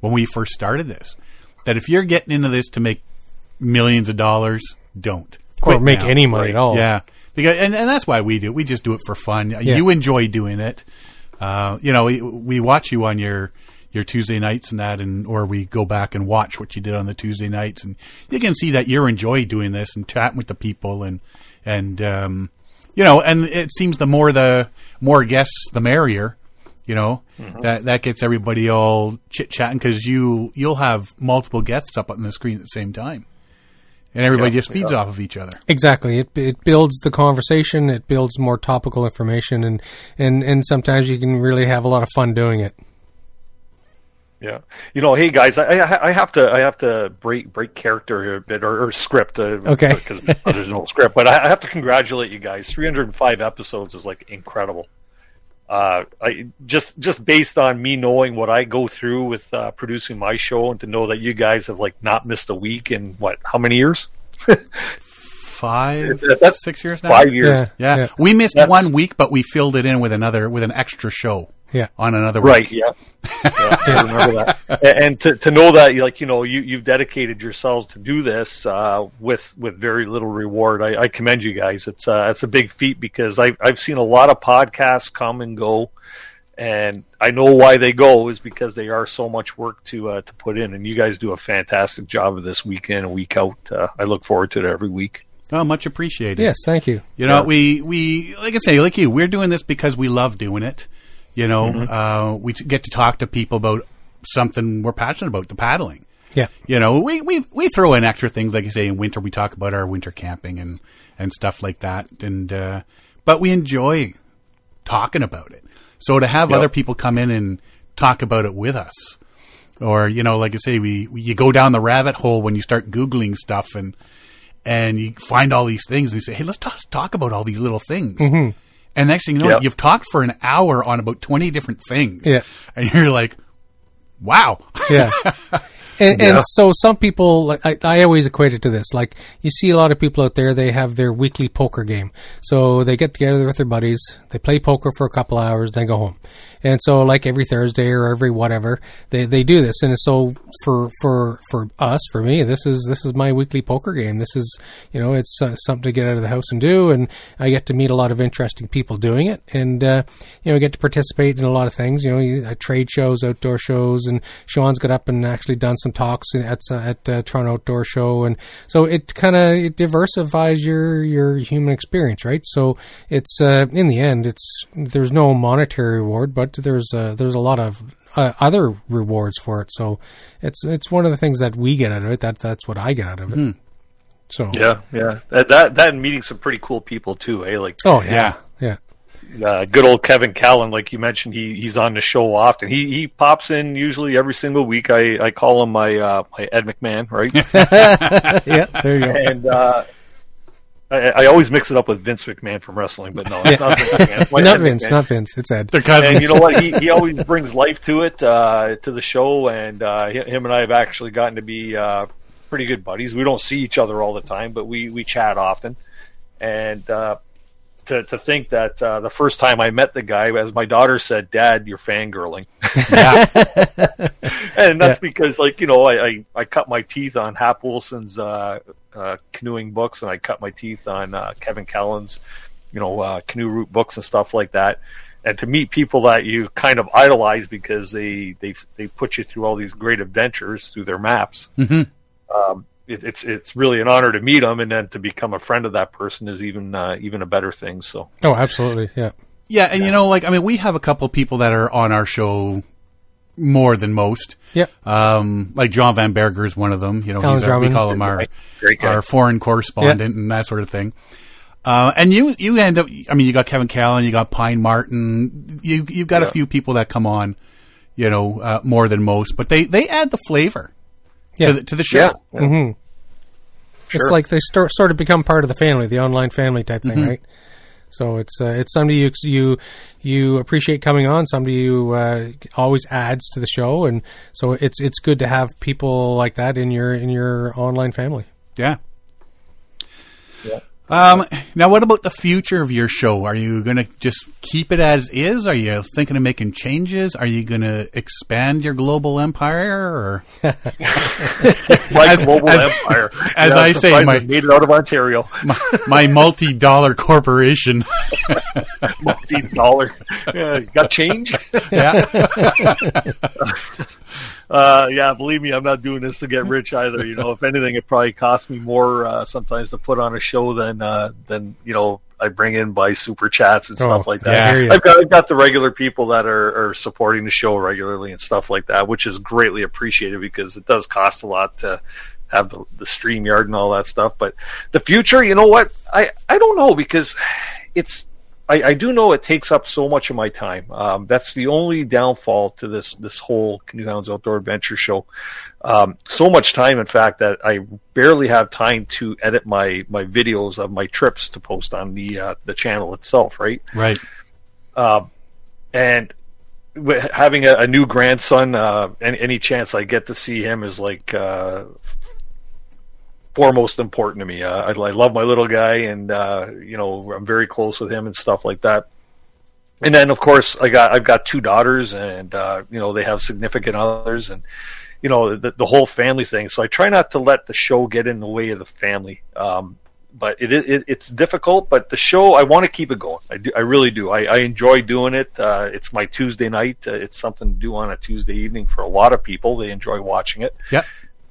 when we first started this that if you're getting into this to make millions of dollars, don't quit or make now. any money right. at all. Yeah, because and, and that's why we do. It. We just do it for fun. Yeah. You enjoy doing it. Uh, you know, we, we watch you on your your Tuesday nights and that, and or we go back and watch what you did on the Tuesday nights, and you can see that you're enjoy doing this and chatting with the people, and and um, you know, and it seems the more the more guests, the merrier. You know mm-hmm. that that gets everybody all chit chatting because you you'll have multiple guests up on the screen at the same time and everybody yeah, just feeds yeah. off of each other. Exactly. It it builds the conversation. It builds more topical information, and and and sometimes you can really have a lot of fun doing it. Yeah, you know, hey guys, I I have to I have to break break character here a bit or, or script. Uh, okay, because there's no script, but I have to congratulate you guys. 305 episodes is like incredible. Uh, I just just based on me knowing what I go through with uh, producing my show, and to know that you guys have like not missed a week in what how many years? five, That's six years now. Five years. Yeah, yeah. yeah. we missed That's, one week, but we filled it in with another with an extra show. Yeah, on another right. Week. Yeah, yeah, I remember that. And to to know that, like you know, you you've dedicated yourselves to do this uh, with with very little reward. I, I commend you guys. It's uh, it's a big feat because I've I've seen a lot of podcasts come and go, and I know why they go is because they are so much work to uh, to put in, and you guys do a fantastic job of this week in and week out. Uh, I look forward to it every week. Oh, much appreciated. Yes, thank you. You know, Yeah. we we like I say, like you, we're doing this because we love doing it. You know, uh, we get to talk to people about something we're passionate about, the paddling. Yeah. You know, we, we we throw in extra things, like you say, in winter we talk about our winter camping and and stuff like that, and uh, but we enjoy talking about it. So to have Yep. other people come in and talk about it with us, or you know, like I say, we, we you go down the rabbit hole when you start googling stuff and and you find all these things. And you say, hey, let's talk, talk about all these little things. And next thing you know, Yep. you've talked for an hour on about twenty different things. Yeah. and you're like, wow. yeah. And, Yeah. and so some people, like I, I always equate it to this. Like you see a lot of people out there, they have their weekly poker game. So they get together with their buddies, they play poker for a couple hours, then go home. And so like every Thursday or every whatever, they, they do this. And so for, for, for us, for me, this is, this is my weekly poker game. This is, you know, it's uh, something to get out of the house and do. And I get to meet a lot of interesting people doing it. And, uh, you know, get to participate in a lot of things, you know, uh, trade shows, outdoor shows. And Shawn's got up and actually done some talks at, uh, at uh, Toronto Outdoor Show. And so it kind of, it diversifies your, your human experience, right? So it's, uh, in the end, it's, there's no monetary reward, but there's, uh, there's a lot of, uh, other rewards for it. So it's, it's one of the things that we get out of it. That, that's what I get out of it. So, Yeah, yeah. That that, that and meeting some pretty cool people too. Eh? Like oh yeah, yeah. uh, good old Kevin Callan, like you mentioned, he he's on the show often. He he pops in usually every single week. I, I call him my uh, my Ed McMahon, right? yeah, there you go. and uh, I, I always mix it up with Vince McMahon from wrestling, but no, it's not Vince McMahon. It's not Ed Vince, McMahon. not Vince. It's Ed. They're cousins. And you know what? He, he always brings life to it, uh, to the show, and uh, him and I have actually gotten to be uh, pretty good buddies. We don't see each other all the time, but we, we chat often. And uh, to, to think that uh, the first time I met the guy, as my daughter said, Dad, you're fangirling. and that's because, like, you know, I, I, I cut my teeth on Hap Wilson's uh, canoeing books, and I cut my teeth on uh, Kevin Callan's, you know, uh, canoe route books and stuff like that. And to meet people that you kind of idolize because they they they put you through all these great adventures through their maps, um, it, it's it's really an honor to meet them, and then to become a friend of that person is even uh, even a better thing. So Oh, absolutely. Yeah. Yeah, and you know, like I mean, we have a couple people that are on our show more than most. Yeah. Um, like John Van Berger is one of them. You know, he's our, we call him our our foreign correspondent and that sort of thing. Uh, and you you end up. I mean, you got Kevin Callan, you got Pine Martin. You you've got a few people that come on. You know, uh, more than most, but they they add the flavor Yeah. to the, to the show. yeah, Mm-hmm. It's like they start, sort of become part of the family, the online family type thing, right? So it's uh, it's somebody you you you appreciate coming on, somebody you uh, always adds to the show, and so it's it's good to have people like that in your in your online family. Yeah. Yeah. Um, now, what about the future of your show? Are you going to just keep it as is? Are you thinking of making changes? Are you going to expand your global empire? Or As- global as- empire. as I say, my- made it out of Ontario, my, my multi-dollar corporation? multi dollar. Yeah, got change. yeah. Uh, yeah, believe me, I'm not doing this to get rich either. You know, if anything, it probably costs me more uh, sometimes to put on a show than uh, than you know I bring in by super chats and stuff Oh, like that. you. I've got I've got the regular people that are, are supporting the show regularly and stuff like that, which is greatly appreciated because it does cost a lot to have the the StreamYard and all that stuff. But the future, you know what? I I don't know because it's I, I do know it takes up so much of my time. Um, that's the only downfall to this this whole Canoe Hounds Outdoor Adventure show. Um, so much time, in fact, that I barely have time to edit my my videos of my trips to post on the uh, the channel itself. Right, Right. um, and having a, a new grandson, uh, any, any chance I get to see him is like uh, foremost important to me. Uh, I, I love my little guy, and uh, you know I'm very close with him and stuff like that. And then, of course, I got I've got two daughters, and uh, you know they have significant others, and you know the, the whole family thing. So I try not to let the show get in the way of the family. Um, but it, it it's difficult. But the show, I want to keep it going. I do, I really do. I, I enjoy doing it. Uh, it's my Tuesday night. Uh, it's something to do on a Tuesday evening for a lot of people. They enjoy watching it. Yep.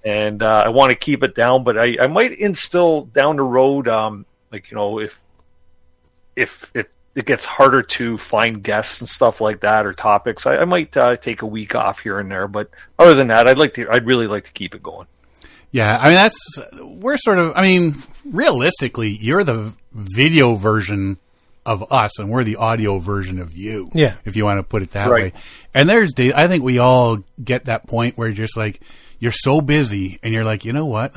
And uh, I want to keep it down, but I, I might instill down the road, um, like you know, if if if it gets harder to find guests and stuff like that or topics, I, I might uh, take a week off here and there. But other than that, I'd like to. I'd really like to keep it going. Yeah, I mean that's we're sort of. I mean, realistically, you're the video version of us, and we're the audio version of you. Yeah. if you want to put it that Right. way. And there's, I think we all get that point where you're just like, you're so busy, and you're like, you know what?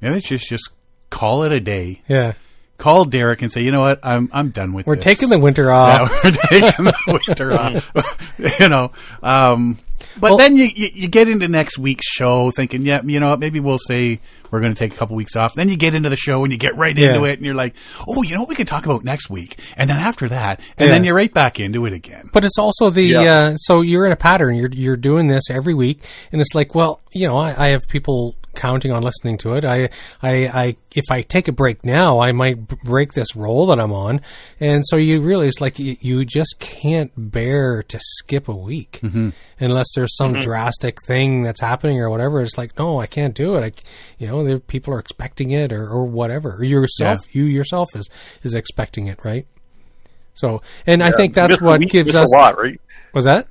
Maybe it's just just call it a day. Yeah. Call Derek and say, you know what? I'm I'm done with. We're this. taking the winter off. Yeah, we're taking the winter off. you know, um, but Well- then you, you you get into next week's show thinking, yeah, you know what? Maybe we'll say we're going to take a couple weeks off. Then you get into the show and you get right Yeah. into it, and you're like, oh, you know what? We can talk about next week, and then after that, and then you're right back into it again. But it's also the Yeah. uh, so you're in a pattern. You're you're doing this every week, and it's like, well, you know, I, I have people counting on listening to it. I, I, I, if I take a break now, I might break this role that I'm on, and so you realize like you, you just can't bear to skip a week unless there's some mm-hmm. drastic thing that's happening or whatever. It's like, no, I can't do it. I, you know, there, people are expecting it or, or whatever. Yourself, you yourself is is expecting it, right? So, and I think that's Miss what gives us a lot, right? was that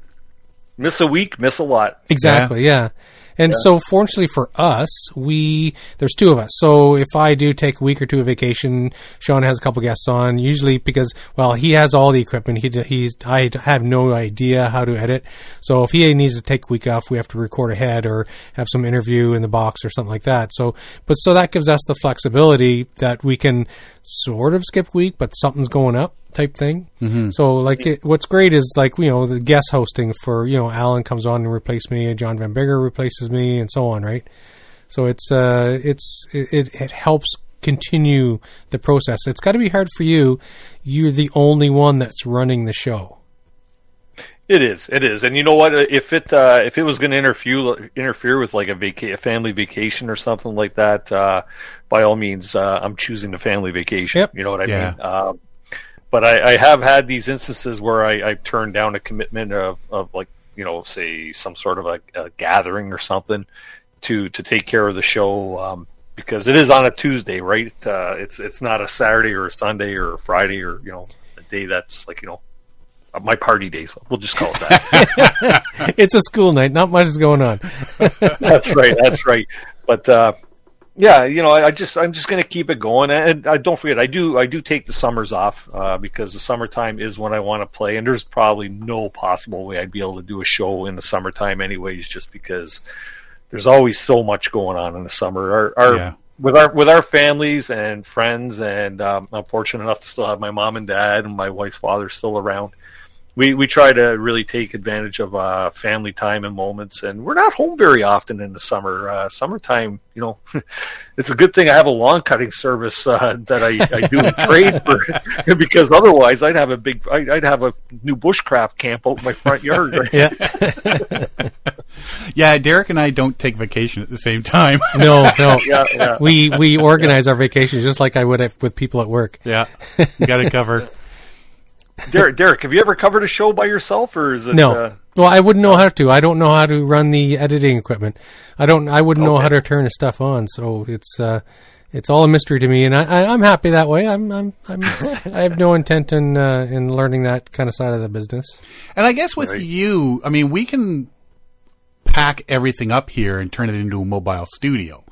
Miss a week, miss a lot. exactly? Yeah. And so, fortunately for us, we there's two of us. So if I do take a week or two of vacation, Shawn has a couple guests on. Usually because well, he has all the equipment. He he's I have no idea how to edit. So if he needs to take a week off, we have to record ahead or have some interview in the box or something like that. So but so that gives us the flexibility that we can sort of skip week, but something's going up type thing. Mm-hmm. So like it, what's great is like you know the guest hosting for you know Alan comes on and replaces me, and John Van Bigger replaces me, and so on, right? So it's uh it's it it, it helps continue the process. It's got to be hard for you. You're the only one that's running the show. It is, it is, and you know what? If it uh, if it was going to interfere interfere with like a vaca- a family vacation or something like that, uh, by all means, uh, I'm choosing the family vacation. Yep. You know what I Yeah. mean? Um, but I, I have had these instances where I, I've turned down a commitment of, of like you know say some sort of a, a gathering or something to to take care of the show um, because it is on a Tuesday, right? Uh, it's it's not a Saturday or a Sunday or a Friday or you know a day that's like you know my party days. We'll just call it that. it's a school night. Not much is going on. that's right. That's right. But uh, yeah, you know, I, I just I'm just going to keep it going, and uh, don't forget, I do I do take the summers off uh, because the summertime is when I want to play, and there's probably no possible way I'd be able to do a show in the summertime, anyways, just because there's always so much going on in the summer. Our, our Yeah. with our with our families and friends, and um, I'm fortunate enough to still have my mom and dad and my wife's father still around. We we try to really take advantage of uh, family time and moments, and we're not home very often in the summer. Uh, summertime, you know, it's a good thing I have a lawn cutting service uh, that I, I do in trade for, because otherwise I'd have a big I'd, I'd have a new bushcraft camp out in my front yard. Yeah. Yeah, Derek and I don't take vacation at the same time. No, no. yeah, yeah. We we organize our vacations just like I would if, with people at work. yeah, got it covered. Derek, Derek, have you ever covered a show by yourself, or is it? No. Uh, well, I wouldn't know how to. I don't know how to run the editing equipment. I don't. I wouldn't know how to turn the stuff on. So it's uh, it's all a mystery to me, and I, I, I'm happy that way. I'm I'm, I'm I have no intent in uh, in learning that kind of side of the business. And I guess with Right. you, I mean, we can pack everything up here and turn it into a mobile studio.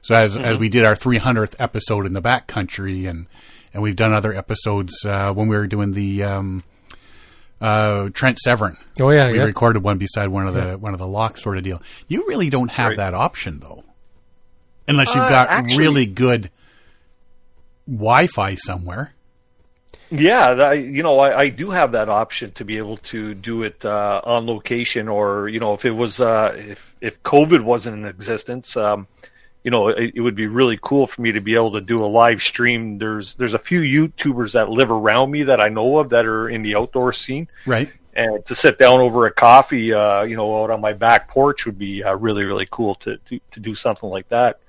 So as as we did our 300th episode in the backcountry, and and we've done other episodes uh, when we were doing the um, uh, Trent Severn. Oh yeah, we yeah. recorded one beside one of the one of the locks sort of deal. You really don't have Right. that option though, unless you've Uh, got actually- really good Wi-Fi somewhere. Yeah, that, you know, I, I do have that option to be able to do it uh, on location, or you know, if it was uh, if if COVID wasn't in existence, um, you know, it, it would be really cool for me to be able to do a live stream. There's there's a few YouTubers that live around me that I know of that are in the outdoor scene, Right. and to sit down over a coffee, uh, you know, out on my back porch would be uh, really really cool to, to to do something like that.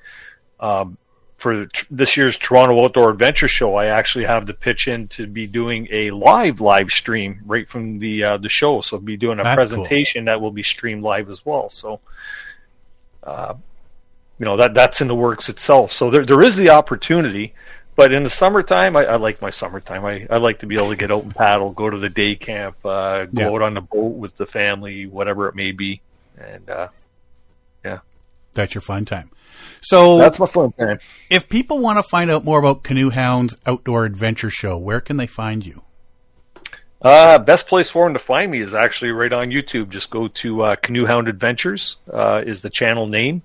Um, for this year's Toronto Outdoor Adventure Show, I actually have the pitch in to be doing a live live stream right from the uh, the show. So I'll be doing a That's presentation that will be streamed live as well. So, uh, you know that that's in the works itself. So there there is the opportunity. But in the summertime, I, I like my summertime. I, I like to be able to get out and paddle, go to the day camp, uh, go Yeah. out on the boat with the family, whatever it may be, and uh, yeah, That's your fun time. So, that's my fun time. if people want to find out more about Canoe Hound's outdoor adventure show, where can they find you? Uh, best place for them to find me is actually right on YouTube. Just go to uh, Canoe Hound Adventures uh, is the channel name,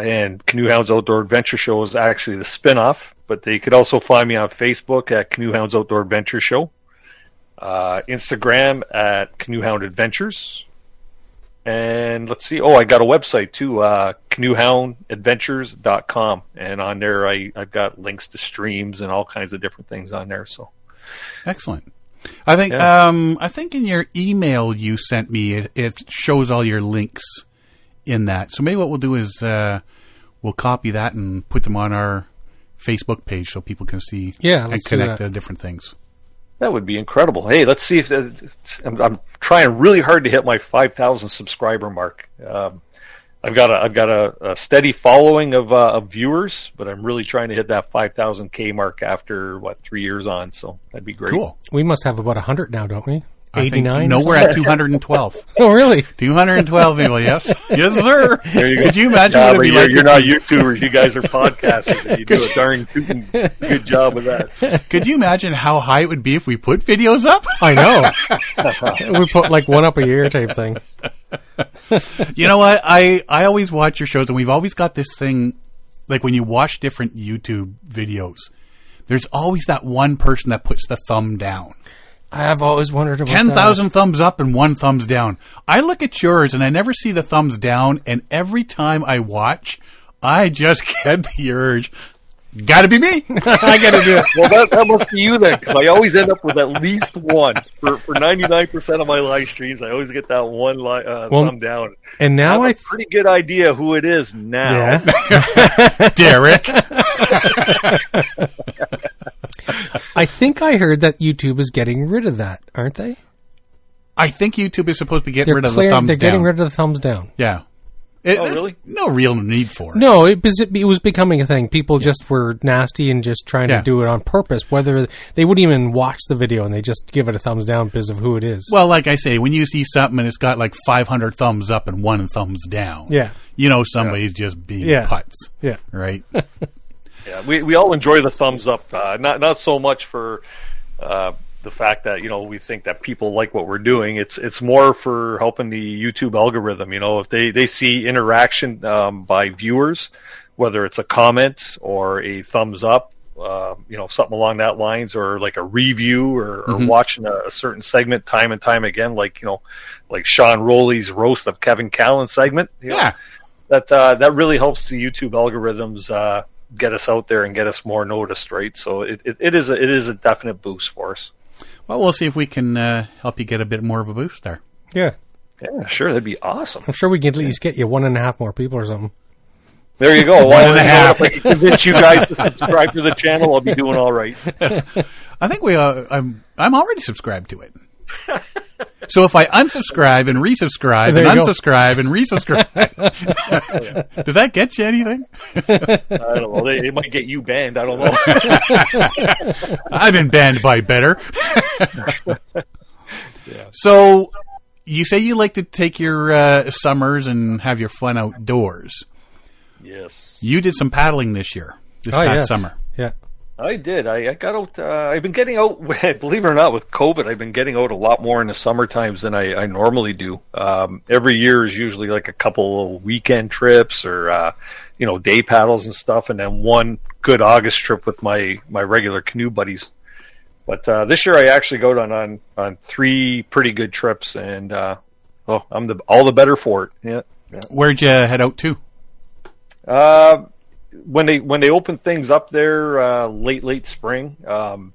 and Canoe Hound's Outdoor Adventure Show is actually the spin-off. But they could also find me on Facebook at Canoe Hound's Outdoor Adventure Show, uh, Instagram at Canoe Hound Adventures, and let's see. Oh, I got a website too, uh, canoehoundadventures.com, and on there I I've got links to streams and all kinds of different things on there. So. Excellent. I think Yeah. um, I think in your email you sent me it, it shows all your links in that. So maybe what we'll do is uh, we'll copy that and put them on our Facebook page so people can see Yeah, and connect that. to different things. That would be incredible. Hey, let's see if the, I'm, I'm trying really hard to hit my 5,000 subscriber mark. Um, I've got a I've got a, a steady following of, uh, of viewers, but I'm really trying to hit that 5,000 K mark after what three years on. So that'd be great. Cool. We must have about 100 now, don't we? I think- 89? No, we're at 212. Oh, really? 212 people, yes. Yes, sir. There you go. Could you imagine Nah, what it'd but be you're, like? you're not YouTubers. You guys are podcasters. And you do a darn tootin' good job with that. Could you imagine how high it would be if we put videos up? I know. we put like one up a year type thing. You know what? I, I always watch your shows, and we've always got this thing like when you watch different YouTube videos, there's always that one person that puts the thumb down. I've always wondered about 10,000 thumbs up and one thumbs down. I look at yours and I never see the thumbs down, and every time I watch, I just get the urge. Gotta be me. I gotta do it. Well, that, that must be you then, because I always end up with at least one for for ninety nine percent of my live streams. I always get that one li- uh, Well, thumb down. And now I now have I, a pretty good idea who it is now. yeah, Derek. I think I heard that YouTube is getting rid of that, aren't they? I think YouTube is supposed to be getting They're rid of clear- the thumbs They're down. getting rid of the thumbs down. yeah. It, Oh, there's really? No real need for it. No, it was it was becoming a thing. People just were nasty and just trying Yeah. to do it on purpose. Whether they wouldn't even watch the video and they just give it a thumbs down because of who it is. Well, like I say, when you see something and it's got like 500 thumbs up and one thumbs down, Yeah. you know somebody's just being Yeah. putts, yeah, right? Yeah, we we all enjoy the thumbs up. Uh, not not so much for uh, the fact that you know we think that people like what we're doing. It's it's more for helping the YouTube algorithm. You know, if they they see interaction um, by viewers, whether it's a comment or a thumbs up. Uh, you know, something along that lines, or like a review, or, or watching a, a certain segment time and time again, like you know, like Sean Rowley's roast of Kevin Callan segment. you know, yeah. that uh, that really helps the YouTube algorithms uh, get us out there and get us more noticed, right? So it, it, it is a, it is a definite boost for us. Well, we'll see if we can uh, help you get a bit more of a boost there. yeah. Yeah, sure, that'd be awesome. I'm sure we can at least get you one and a half more people or something. There you go. One and a half. If I can convince you guys to subscribe to the channel, I'll be doing all right. I think we. Uh, I'm. I'm already subscribed to it. So if I unsubscribe and resubscribe There and you go. unsubscribe and resubscribe, does that get you anything? I don't know. It might get you banned. I don't know. I've been banned by better. So you say you like to take your uh, summers and have your fun outdoors. yes, You did some paddling this year, this Oh, past yes. summer. Yeah. I did. I, I got out. Uh, I've been getting out. Believe it or not, with COVID, I've been getting out a lot more in the summer times than I, I normally do. Um, every year is usually like a couple of weekend trips or uh, you know day paddles and stuff, and then one good August trip with my my regular canoe buddies. But uh, this year, I actually go on on on three pretty good trips, and uh, well, I'm the all the better for it. Yeah. Where'd you head out to? Uh, when they when they open things up there uh, late late spring, um,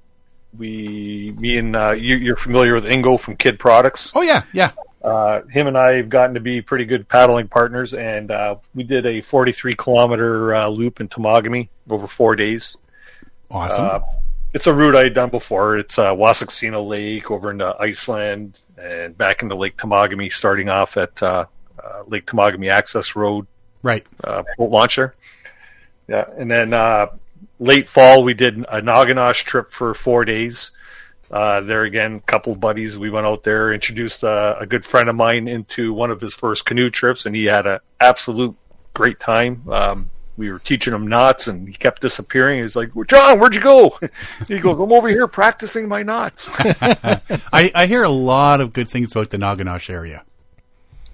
we me and uh, you, you're familiar with Ingo from Kid Products. Oh yeah, yeah. uh, him and I have gotten to be pretty good paddling partners, and uh, we did a 43 kilometer uh, loop in Temagami over four days. Awesome. Uh, it's a route I had done before. It's uh, Wasaksina Lake over into Iceland and back into Lake Temagami, starting off at Lake Temagami Access Road right. uh, boat launcher. Yeah, and then uh, late fall we did a Naganosh trip for four days. Uh, there again, a couple of buddies. We went out there, introduced uh, a good friend of mine into one of his first canoe trips, and he had an absolute great time. Um, we were teaching him knots, and he kept disappearing. He was like, "John, where'd you go?" he goes, "I'm over here practicing my knots." I, I hear a lot of good things about the Naganosh area.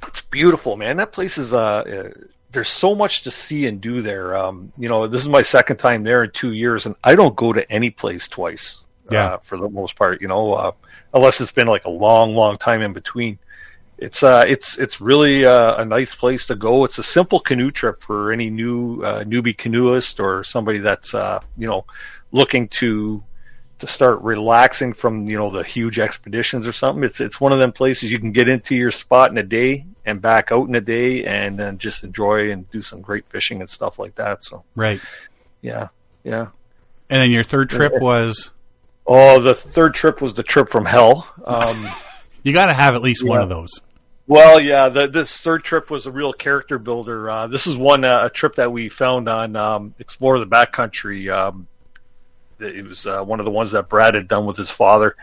it's beautiful, man. That place is uh, uh there's so much to see and do there. Um, you know, this is my second time there in two years, and I don't go to any place twice. Yeah. Uh, for the most part, you know, uh, unless it's been like a long, long time in between. It's uh, it's it's really uh, a nice place to go. It's a simple canoe trip for any new uh, newbie canoeist or somebody that's uh, you know looking to to start relaxing from you know the huge expeditions or something. It's it's one of them places you can get into your spot in a day and back out in a day, and then just enjoy and do some great fishing and stuff like that. So Right. yeah, yeah. And then your third trip was Oh, the third trip was the trip from hell. Um, you got to have at least one of those. Well, yeah, the, this third trip was a real character builder. Uh, this is one uh, a trip that we found on um, Explore the Backcountry. Um, it was uh, one of the ones that Brad had done with his father,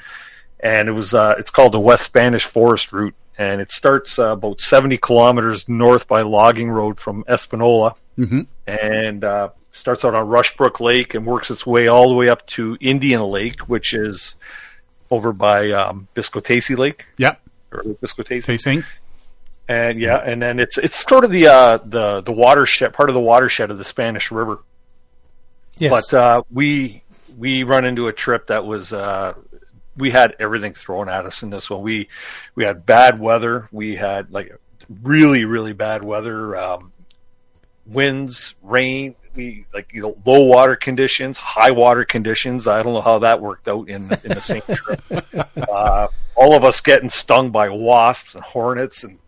and it was uh, it's called the West Spanish Forest Route, and it starts uh, about seventy kilometers north by logging road from Espanola, Mhm. and uh, starts out on Rushbrook Lake and works its way all the way up to Indian Lake, which is over by um, Biscotasi Lake Yep. or Biscotasi and yeah, and then it's it's sort of the uh, the the watershed part of the watershed of the Spanish River. Yes. But uh, we we run into a trip that was uh, we had everything thrown at us in this one. We we had bad weather. We had like really really bad weather, um, winds, rain. We like you know low water conditions, high water conditions. I don't know how that worked out in in the same trip. uh, all of us getting stung by wasps and hornets and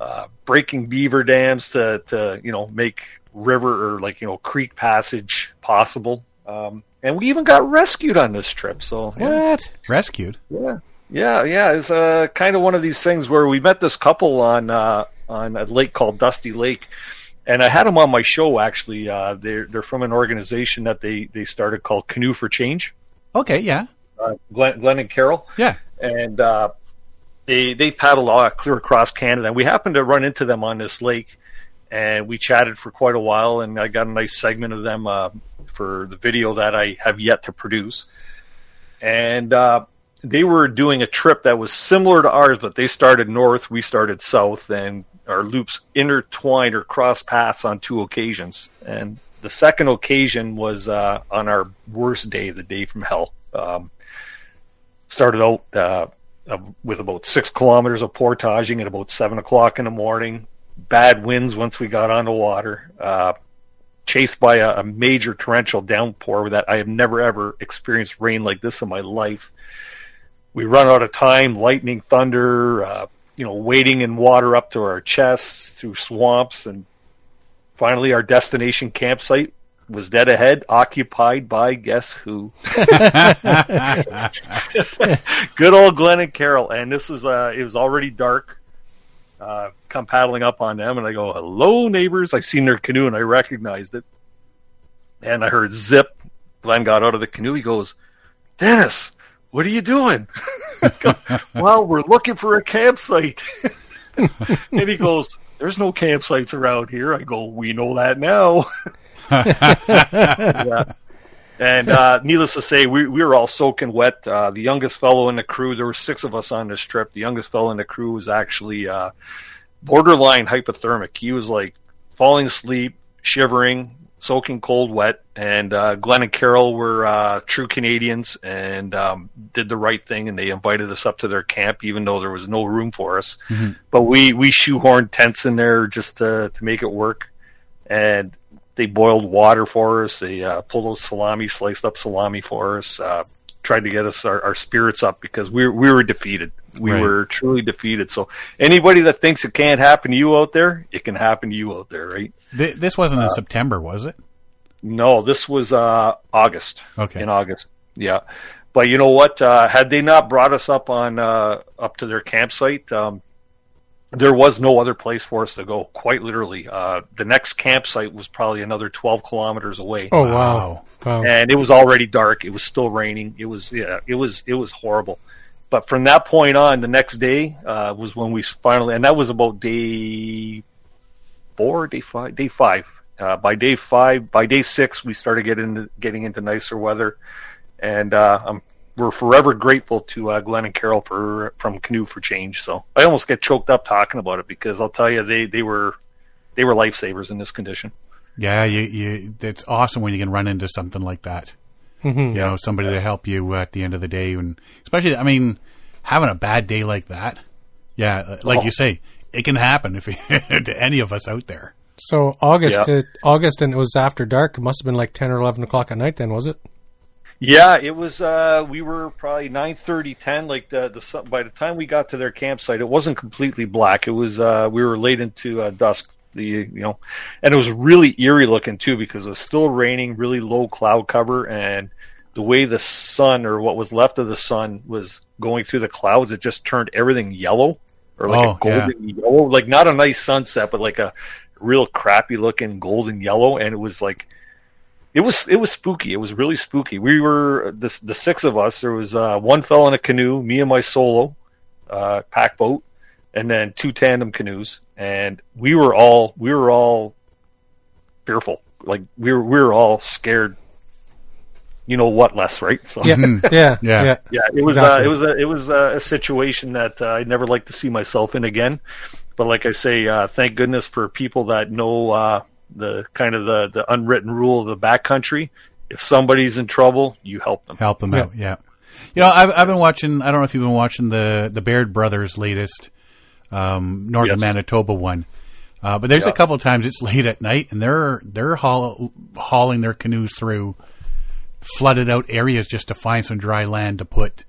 uh, breaking beaver dams to, to you know make river or like you know creek passage possible. Um, and we even got rescued on this trip. So yeah, what? Rescued. yeah, yeah, yeah. It's uh, kind of one of these things where we met this couple on uh, on a lake called Dusty Lake. And I had them on my show. Actually, uh, they're they're from an organization that they, they started called Canoe for Change. Okay. Yeah. Uh, Glenn, Glenn and Carol Yeah. and uh, they they paddle all clear across Canada. And we happened to run into them on this lake, and we chatted for quite a while. And I got a nice segment of them uh, for the video that I have yet to produce. And uh, they were doing a trip that was similar to ours, but they started north, we started south, and our loops intertwined or crossed paths on two occasions. And the second occasion was uh, on our worst day, the day from hell. Um, started out uh, with about six kilometers of portaging at about seven o'clock in the morning. Bad winds once we got on the water. Uh, chased by a, a major torrential downpour that I have never ever experienced rain like this in my life. We run out of time, lightning, thunder, uh, you know, wading in water up to our chests through swamps, and finally our destination campsite was dead ahead, occupied by guess who? Good old Glenn and Carol. And this is uh it was already dark. Uh come paddling up on them and I go, Hello neighbors. I seen their canoe and I recognized it. And I heard zip. Glenn got out of the canoe. He goes, Dennis, what are you doing? Go, well, we're looking for a campsite. and he goes, There's no campsites around here. I go, We know that now. yeah. And uh, needless to say, we, we were all soaking wet. Uh, the youngest fellow in the crew, there were six of us on this trip. The youngest fellow in the crew was actually uh, borderline hypothermic. He was like falling asleep, shivering, soaking cold wet. And uh, Glenn and Carol were uh, true Canadians and um, did the right thing, and they invited us up to their camp, even though there was no room for us. Mhm. But we we shoehorned tents in there just to to make it work, and they boiled water for us. They uh, pulled those salami, sliced up salami for us. Uh, tried to get us our, our spirits up because we were, we were defeated. We Right. were truly defeated. So anybody that thinks it can't happen to you out there, it can happen to you out there, right? Th- this wasn't in September, was it? No, this was uh, August. Okay. In August, yeah. But you know what? Uh, had they not brought us up on uh, up to their campsite, um, there was no other place for us to go. Quite literally, uh, the next campsite was probably another twelve kilometers away. Oh Wow. wow, wow. and it was already dark. It was still raining. It was yeah, it was it was horrible. But from that point on, the next day uh, was when we finally, and that was about day four, day five, day five. Uh, by day five, by day six, we started getting into, getting into nicer weather, and uh, I'm, we're forever grateful to uh, Glenn and Carol for from Canoe for Change. So I almost get choked up talking about it because I'll tell you they they were they were lifesavers in this condition. Yeah, you, you, it's awesome when you can run into something like that. Mhm. You know, somebody to help you at the end of the day, and especially, I mean, having a bad day like that. Yeah, uh, like Oh. you say, it can happen if to any of us out there. So August, Yeah. uh, August, and it was after dark. It must have been like ten or eleven o'clock at night. Then was it? Yeah, it was. Uh, we were probably 9:30, 10. Like the the sun, by the time we got to their campsite, it wasn't completely black. It was. Uh, we were late into uh, dusk. The you know, and it was really eerie looking too because it was still raining, really low cloud cover, and the way the sun or what was left of the sun was going through the clouds, it just turned everything yellow or like Oh, a golden yellow, like not a nice sunset, but like a real crappy looking golden yellow, and it was like it was it was spooky. It was really spooky. We were the the six of us. There was uh, one fell in a canoe, me and my solo uh, pack boat, and then two tandem canoes, and we were all we were all fearful. Like we were we were all scared. You know what, less right? So Yeah, yeah, Yeah. yeah. yeah, it was Exactly. uh, it was a it was a, a situation that uh, I'd never like to see myself in again. But like I say, uh, thank goodness for people that know uh, the kind of the, the unwritten rule of the backcountry. If somebody's in trouble, you help them. help them Yeah. out. Yeah, you know, I've I've been watching. I don't know if you've been watching the the Baird brothers' latest um, Northern Yes. Manitoba one, uh, but there's a couple of times it's late at night and they're they're haul, hauling their canoes through flooded out areas just to find some dry land to put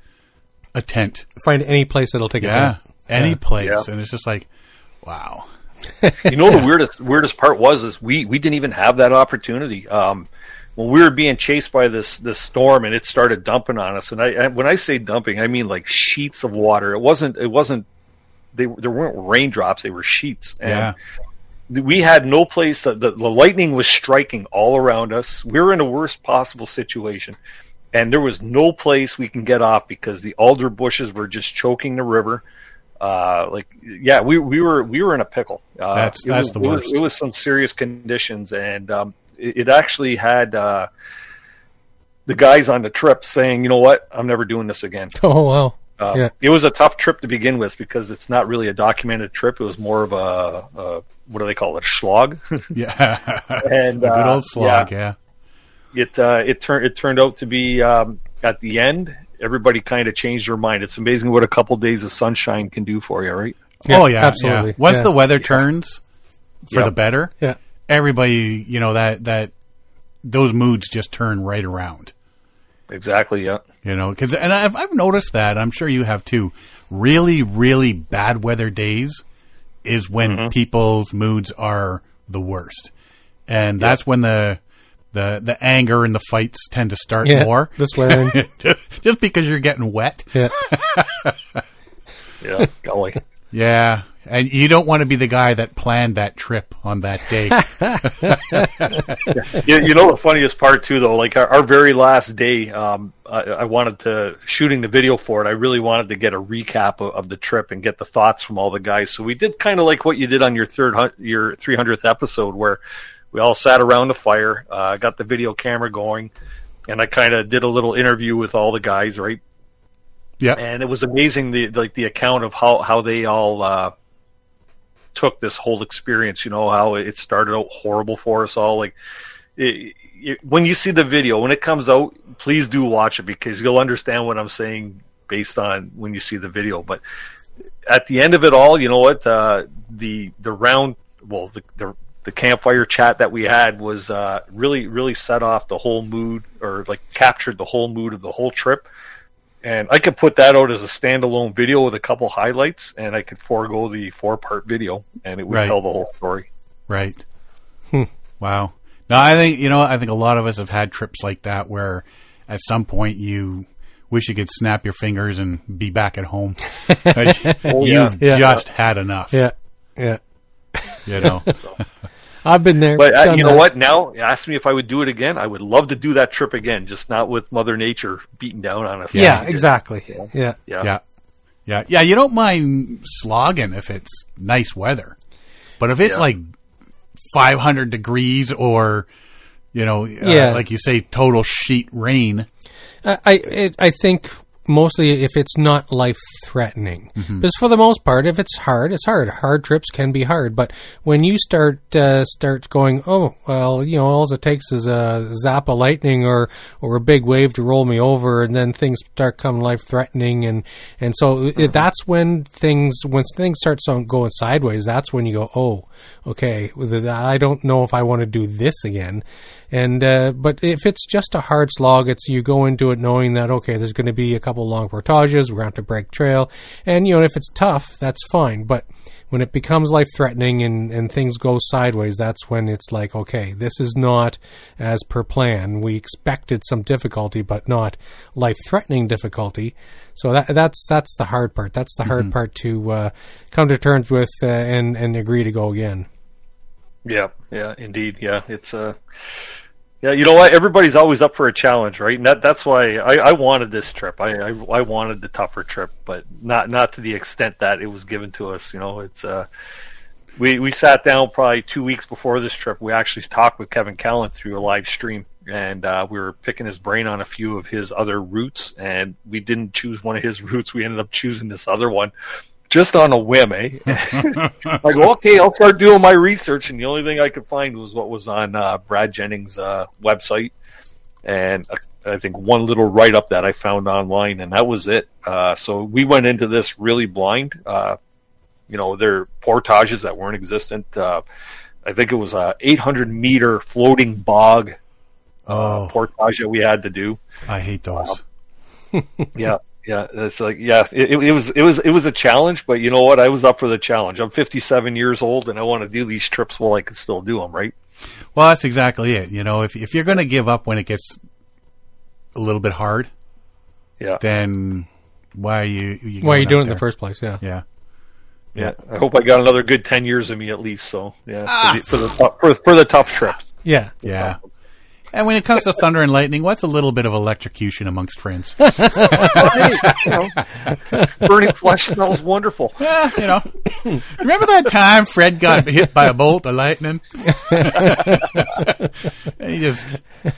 a tent. Find any place that'll take Yeah, it. any place, Yeah. and it's just like, wow. You know the weirdest weirdest part was is we we didn't even have that opportunity. Um, when we were being chased by this this storm and it started dumping on us, and I, I when I say dumping, I mean like sheets of water. It wasn't it wasn't they there weren't raindrops; they were sheets. And Yeah. we had no place the, the lightning was striking all around us. We were in the worst possible situation, and there was no place we can get off because the alder bushes were just choking the river. Uh, like yeah, we we were we were in a pickle. Uh, That's- that's was- the it was- worst. It was some serious conditions, and um, it, it actually had uh, the guys on the trip saying, "You know what? I'm never doing this again." Oh wow. Uh, Yeah. It was a tough trip to begin with because it's not really a documented trip. It was more of a, a what do they call it, a slog. Yeah, and a good uh, old slog. Yeah, it uh, it turned it turned out to be um, at the end. Everybody kind of changed their mind. It's amazing what a couple days of sunshine can do for you, right? Yeah, oh yeah, absolutely. yeah. Once Yeah. the weather turns for Yep. the better, Yeah. everybody, you know that that those moods just turn right around. Exactly. Yeah. You know, because and I've I've noticed that. I'm sure you have too. Really, really bad weather days is when Mm-hmm. people's moods are the worst, and that's when the the the anger and the fights tend to start Yeah. more. The swearing. just because you're getting wet. yeah. Yeah. Golly. Yeah, and you don't want to be the guy that planned that trip on that day. you, you know the funniest part too, though, like our, our very last day, um, I, I wanted to shooting the video for it. I really wanted to get a recap of, of the trip and get the thoughts from all the guys. So we did kind of like what you did on your third your 300th episode, where we all sat around the fire, uh, got the video camera going, and I kind of did a little interview with all the guys, right? yeah, and it was amazing the like the account of how how they all uh, took this whole experience. You know how it started out horrible for us all. Like it, it, when you see the video when it comes out, please do watch it because you'll understand what I'm saying based on when you see the video. But at the end of it all, you know what uh, the the round well the, the the campfire chat that we had was uh, really really set off the whole mood or like captured the whole mood of the whole trip and I could put that out as a standalone video with a couple highlights, and I could forego the four part video, and it would Right. tell the whole story. Right. Wow. No, I think you know. I think a lot of us have had trips like that where, at some point, you wish you could snap your fingers and be back at home. Oh, You've yeah. just had enough. Yeah, yeah. You know. I've been there. But uh, done you know that. what? Now, ask me if I would do it again. I would love to do that trip again, just not with Mother Nature beating down on us. Yeah, exactly. Yeah. Yeah. yeah. Yeah. Yeah. You don't mind slogging if it's nice weather, but if it's Yeah. like 500 degrees or, you know, uh, like you say, total sheet rain. I I, it, I think mostly if it's not life threatening, Mm-hmm. because for the most part, if it's hard, it's hard. Hard trips can be hard, but when you start uh, start going, oh well, you know, all it takes is a zap of lightning or or a big wave to roll me over, and then things start coming life threatening, and and so it, that's when things when things start going sideways. That's when you go, oh, okay, I don't know if I want to do this again. And uh, but if it's just a hard slog, it's you go into it knowing that okay, there's going to be a couple long portages, we're going to to break trail, and you know if it's tough, that's fine. But when it becomes life threatening and, and things go sideways, that's when it's like okay, this is not as per plan. We expected some difficulty, but not life threatening difficulty. So that that's that's the hard part. That's the hard part to uh, come to terms with uh, and and agree to go again. Yeah, yeah, indeed. Yeah, it's uh yeah, you know what? Everybody's always up for a challenge, right? And that, that's why I, I wanted this trip. I, I I wanted the tougher trip, but not not to the extent that it was given to us. You know, it's uh we we sat down probably two weeks before this trip. We actually talked with Kevin Callan through a live stream, and uh, we were picking his brain on a few of his other routes. And we didn't choose one of his routes. We ended up choosing this other one, just on a whim. Eh? I go, okay, I'll start doing my research, and the only thing I could find was what was on uh, Brad Jennings' uh, website, and uh, I think one little write up that I found online, and that was it. Uh, so we went into this really blind. Uh, you know, there are portages that weren't existent. Uh, I think it was a 800 meter floating bog uh, Oh, portage that we had to do. I hate those. Yeah, yeah, it's like yeah, it, it was it was it was a challenge, but you know what? I was up for the challenge. I'm 57 years old, and I want to do these trips while I can still do them. Right? Well, that's exactly it. You know, if if you're going to give up when it gets a little bit hard, Yeah, then why are you? you Why are you doing it in the first place? Yeah. Yeah. yeah. I hope I got another good 10 years of me at least. So yeah, Ah. for, the, for the tough- for, for the tough trips. Yeah. Yeah. And when it comes to thunder and lightning, what's a little bit of electrocution amongst friends? Hey, you know, burning flesh smells wonderful. Yeah, you know. Remember that time Fred got hit by a bolt of lightning? and he just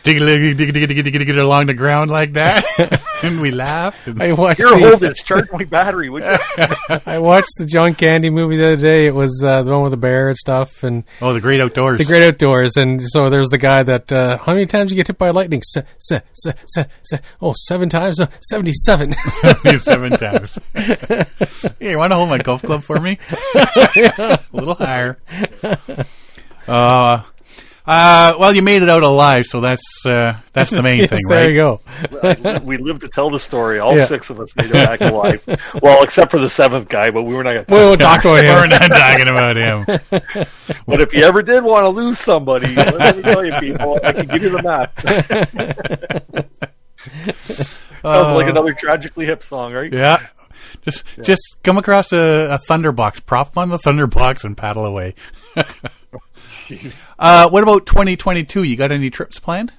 dig dig dig dig dig dig along the ground like that, and we laughed. And, I watched Here, the, hold this. Charge my battery, would you? I watched the John Candy movie the other day. It was uh, the one with the bear and stuff, and oh, the great outdoors. the Great Outdoors. And so there's the guy that uh, how many times you get hit by lightning? Se, se, se, se, se, oh, seven times. No, Seventy-seven. seven times. hey, you want to hold my golf club for me? a little higher. Uh, uh, well, you made it out alive, so that's uh, that's the main Yes, thing, there right? you go. we live to tell the story. All Yeah. six of us made it back alive. Well, except for the seventh guy, but we were not going We won't talk about We're not talking about him. But if you ever did want to lose somebody, let me tell you, people, I can give you the map. Sounds like another tragically hip song, right? Yeah. Just just come across a, a thunderbox, prop on the thunderbox, and paddle away. Uh, what about 2022? You got any trips planned?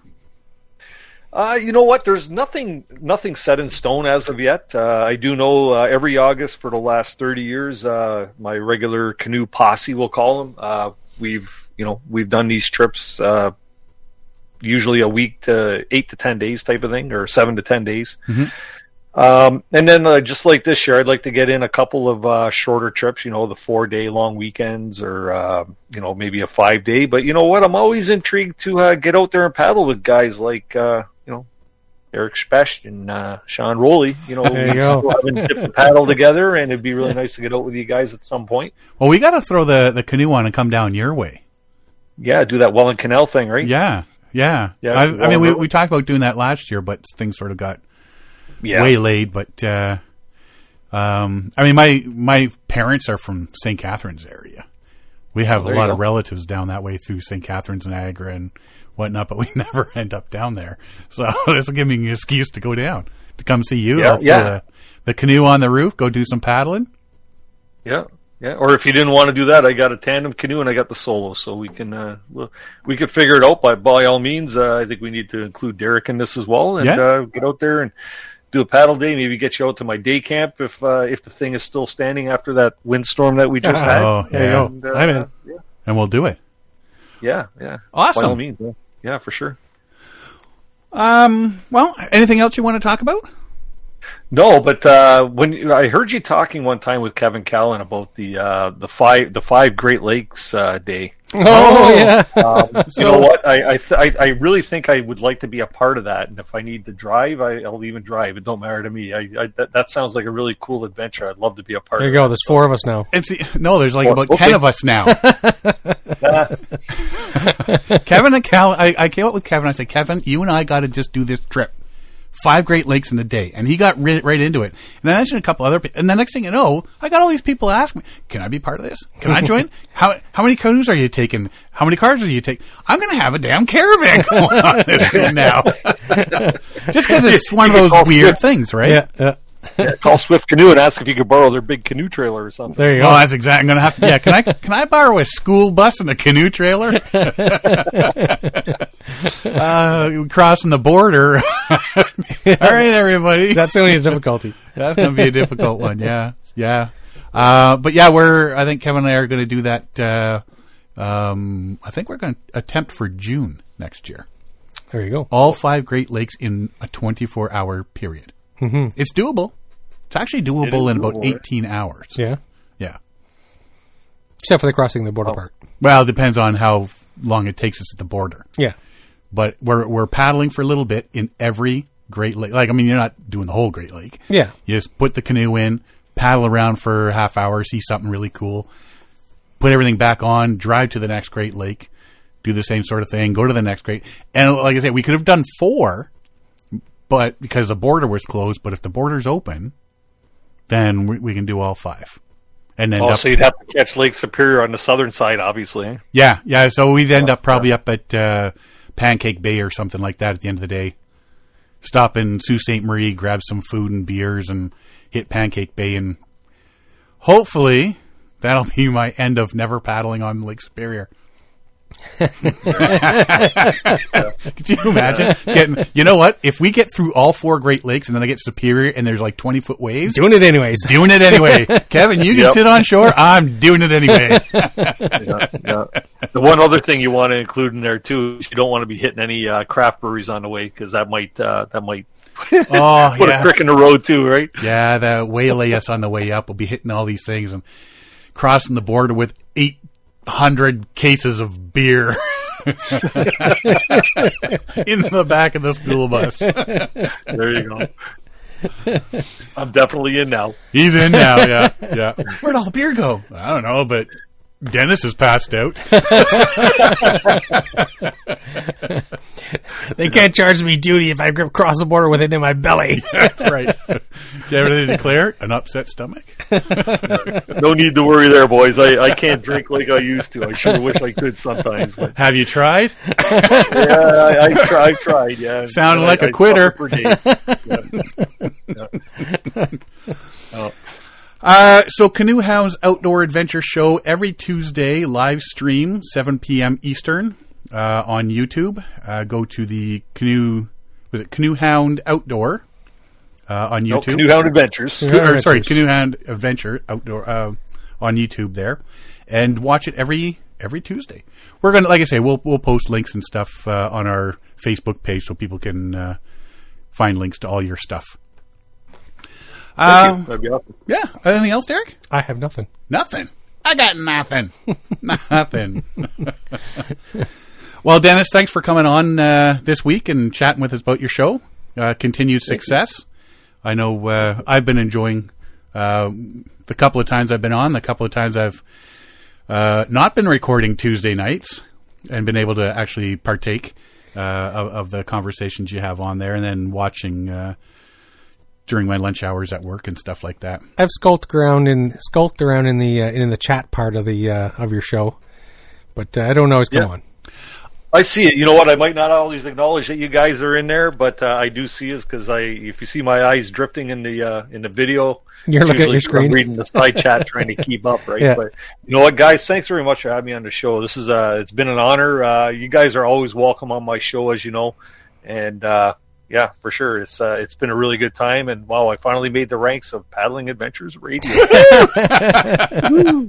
Uh, you know what? There's nothing nothing set in stone as of yet. Uh, I do know uh, every August for the last 30 years, uh, my regular canoe posse, we'll call them. Uh, we've you know we've done these trips uh, usually a week to eight to ten days type of thing, or seven to ten days. Um, and then uh, just like this year, I'd like to get in a couple of uh, shorter trips. You know, the four day long weekends, or uh, you know maybe a five day. But you know what? I'm always intrigued to uh, get out there and paddle with guys like uh, you know Derek Specht and uh, Sean Rowley. You know, There you go. we haven't dipped the paddle together, and it'd be really nice to get out with you guys at some point. Well, we got to throw the, the canoe on and come down your way. Yeah, do that Welland Canal thing, right? Yeah, yeah. Yeah, I, I mean, we, we talked about doing that last year, but things sort of got Yeah. waylaid. But uh, um, I mean, my my parents are from St. Catharines area. We have a Oh, there lot of relatives down that way through St. Catharines, Niagara, and whatnot. But we never end up down there, so this will give me an excuse to go down to come see you. Yeah, yeah. The, the canoe on the roof, go do some paddling. Yeah, yeah. Or if you didn't want to do that, I got a tandem canoe and I got the solo, so we can uh, well, we could figure it out. By by all means, uh, I think we need to include Derek in this as well, and Yeah. uh, get out there and do a paddle day. Maybe get you out to my day camp if uh, if the thing is still standing after that windstorm that we just had. Oh, There yeah. And, uh, I'm in. Yeah, and we'll do it. yeah, yeah. Awesome. By all means, yeah for sure. Um, well, anything else you want to talk about? No, but uh, when you- I heard you talking one time with Kevin Callan about the uh, the five the five Great Lakes uh, Day. Oh, yeah. Um, you know what? I I, th- I I really think I would like to be a part of that, and if I need to drive, I, I'll even drive. It don't matter to me. I, I that, that sounds like a really cool adventure. I'd love to be a part. Of that. There you of go. There's four of us now. It's no, there's like Oh, about okay. ten of us now. Kevin Callan, I, I came up with Kevin. I said, Kevin, you and I got to just do this trip, five Great Lakes in a day, and he got right, right into it. And I mentioned a couple other, people, and the next thing you know, I got all these people ask me, "Can I be part of this? Can I join? how how many canoes are you taking? How many cars are you taking? I'm going to have a damn caravan going on now, just because it's one of those weird things, right? Yeah, yeah. Yeah, call Swift Canoe and ask if you could borrow their big canoe trailer or something. There you Oh, go. that's exactly. I'm gonna have to. Yeah, can I can I borrow a school bus and a canoe trailer? uh, crossing the border. All right, everybody. That's only a difficulty. That's gonna be a difficult one. Yeah, yeah. Uh, but yeah, we're. I think Kevin and I are going to do that. Uh, um, I think we're going to attempt for June next year. There you go. All five Great Lakes in a 24 hour period. Mm-hmm. It's doable. It's actually doable is in about doable, right? 18 hours. Yeah. Yeah. Except for the crossing the border part. Well, it depends on how long it takes us at the border. Yeah. But we're we're paddling for a little bit in every Great Lake. Like I mean, you're not doing the whole Great Lake. Yeah. You just put the canoe in, paddle around for a half hour, see something really cool, put everything back on, drive to the next Great Lake, do the same sort of thing, go to the next Great. And like I said, we could have done four, but because the border was closed. But if the border's open, then we, we can do all five. And end up Also, you'd have to catch Lake Superior on the southern side, obviously. Yeah, yeah. So we'd end up probably up at uh, Pancake Bay or something like that at the end of the day. Stop in Sault Ste. Marie, grab some food and beers, and hit Pancake Bay, and hopefully that'll be my end of never paddling on Lake Superior. Could you imagine getting? You know what? If we get through all four Great Lakes and then I get Superior and there's like twenty foot waves, Doing it anyways. doing it anyway. Kevin, you can Yep. sit on shore. I'm doing it anyway. Yeah, yeah. The one other thing you want to include in there too is you don't want to be hitting any uh, craft breweries on the way because that might uh, that might Oh put yeah. a crick in the road too, right? Yeah, the waylay us on the way up. We'll be hitting all these things and crossing the border with 800 cases of beer in the back of the school bus. There you go. I'm definitely in now. He's in now, yeah. Yeah. Where'd all the beer go? I don't know, but Dennis is passed out. They can't charge me duty if I cross the border with it in my belly. That's right. Do you have anything to declare? An upset stomach? No need to worry there, boys. I, I can't drink like I used to. I sure wish I could sometimes, but Have you tried? yeah, I, I, try, I tried. Yeah, Sounded like a I quitter. suffered for days. Uh, so Canoe Hound's Outdoor Adventure Show every Tuesday live stream 7 p.m. Eastern uh, on YouTube. Uh, go to the Canoe was it Canoe Hound Outdoor uh, on No, YouTube. Canoe Hound Adventures. Canoe- or, sorry, Canoe Hound Adventure Outdoor uh, on YouTube there, and watch it every every Tuesday. We're gonna, like I say, we'll we'll post links and stuff uh, on our Facebook page so people can uh, find links to all your stuff. Um, That'd be awesome. yeah. Anything else, Derek? I have nothing. Nothing. I got nothing. nothing. well, Dennis, thanks for coming on uh, this week and chatting with us about your show. Uh, continued success. I know uh, I've been enjoying uh, the couple of times I've been on, the couple of times I've uh, not been recording Tuesday nights and been able to actually partake uh, of, of the conversations you have on there, and then watching uh, during my lunch hours at work and stuff like that. I've skulked around in skulked around in the uh, in the chat part of the uh, of your show, but uh, I don't always come Yeah. on. I see it. You know what? I might not always acknowledge that you guys are in there, but uh, I do see it because I, if you see my eyes drifting in the uh, in the video, You're looking at your screen. I'm reading the side chat, trying to keep up, right? Yeah. But you know what, guys? Thanks very much for having me on the show. This is uh, it's been an honor. Uh, you guys are always welcome on my show, as you know, and uh, yeah, for sure, it's uh, it's been a really good time. And wow, I finally made the ranks of Paddling Adventures Radio.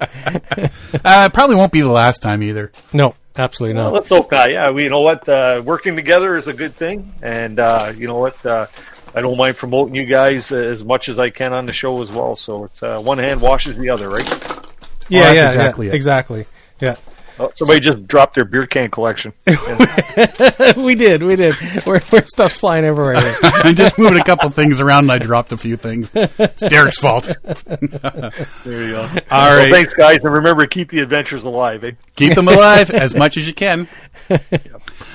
Uh, probably won't be the last time either. No, absolutely Well, not. let's hope not. Yeah, we, you know what? Uh, working together is a good thing, and uh, you know what? Uh, I don't mind promoting you guys as much as I can on the show as well. So it's uh, one hand washes the other, right? yeah, that's yeah, exactly yeah, it. exactly. Yeah, Oh, somebody just dropped their beer can collection. we did, we did. We're, we're stuff's flying everywhere. here. I just moved a couple things around and I dropped a few things. It's Derek's fault. There you go. All Well, right. thanks, guys, and remember keep the adventures alive. Eh? Keep them alive as much as you can.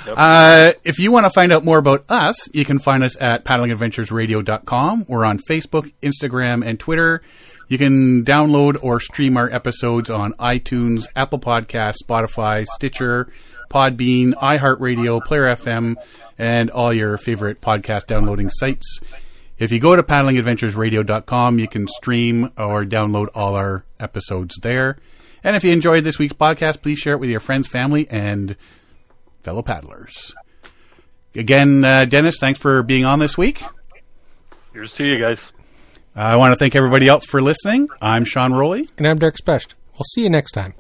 Uh, if you want to find out more about us, you can find us at paddlingadventuresradio.com. We're on Facebook, Instagram, and Twitter. You can download or stream our episodes on iTunes, Apple Podcasts, Spotify, Stitcher, Podbean, iHeartRadio, Player FM, and all your favorite podcast downloading sites. If you go to paddlingadventuresradio.com, you can stream or download all our episodes there. And if you enjoyed this week's podcast, please share it with your friends, family, and fellow paddlers. Again, uh, Dennis, thanks for being on this week. Here's to you guys. Uh, I want to thank everybody else for listening. I'm Sean Rowley. and I'm Derek Specht. We'll see you next time.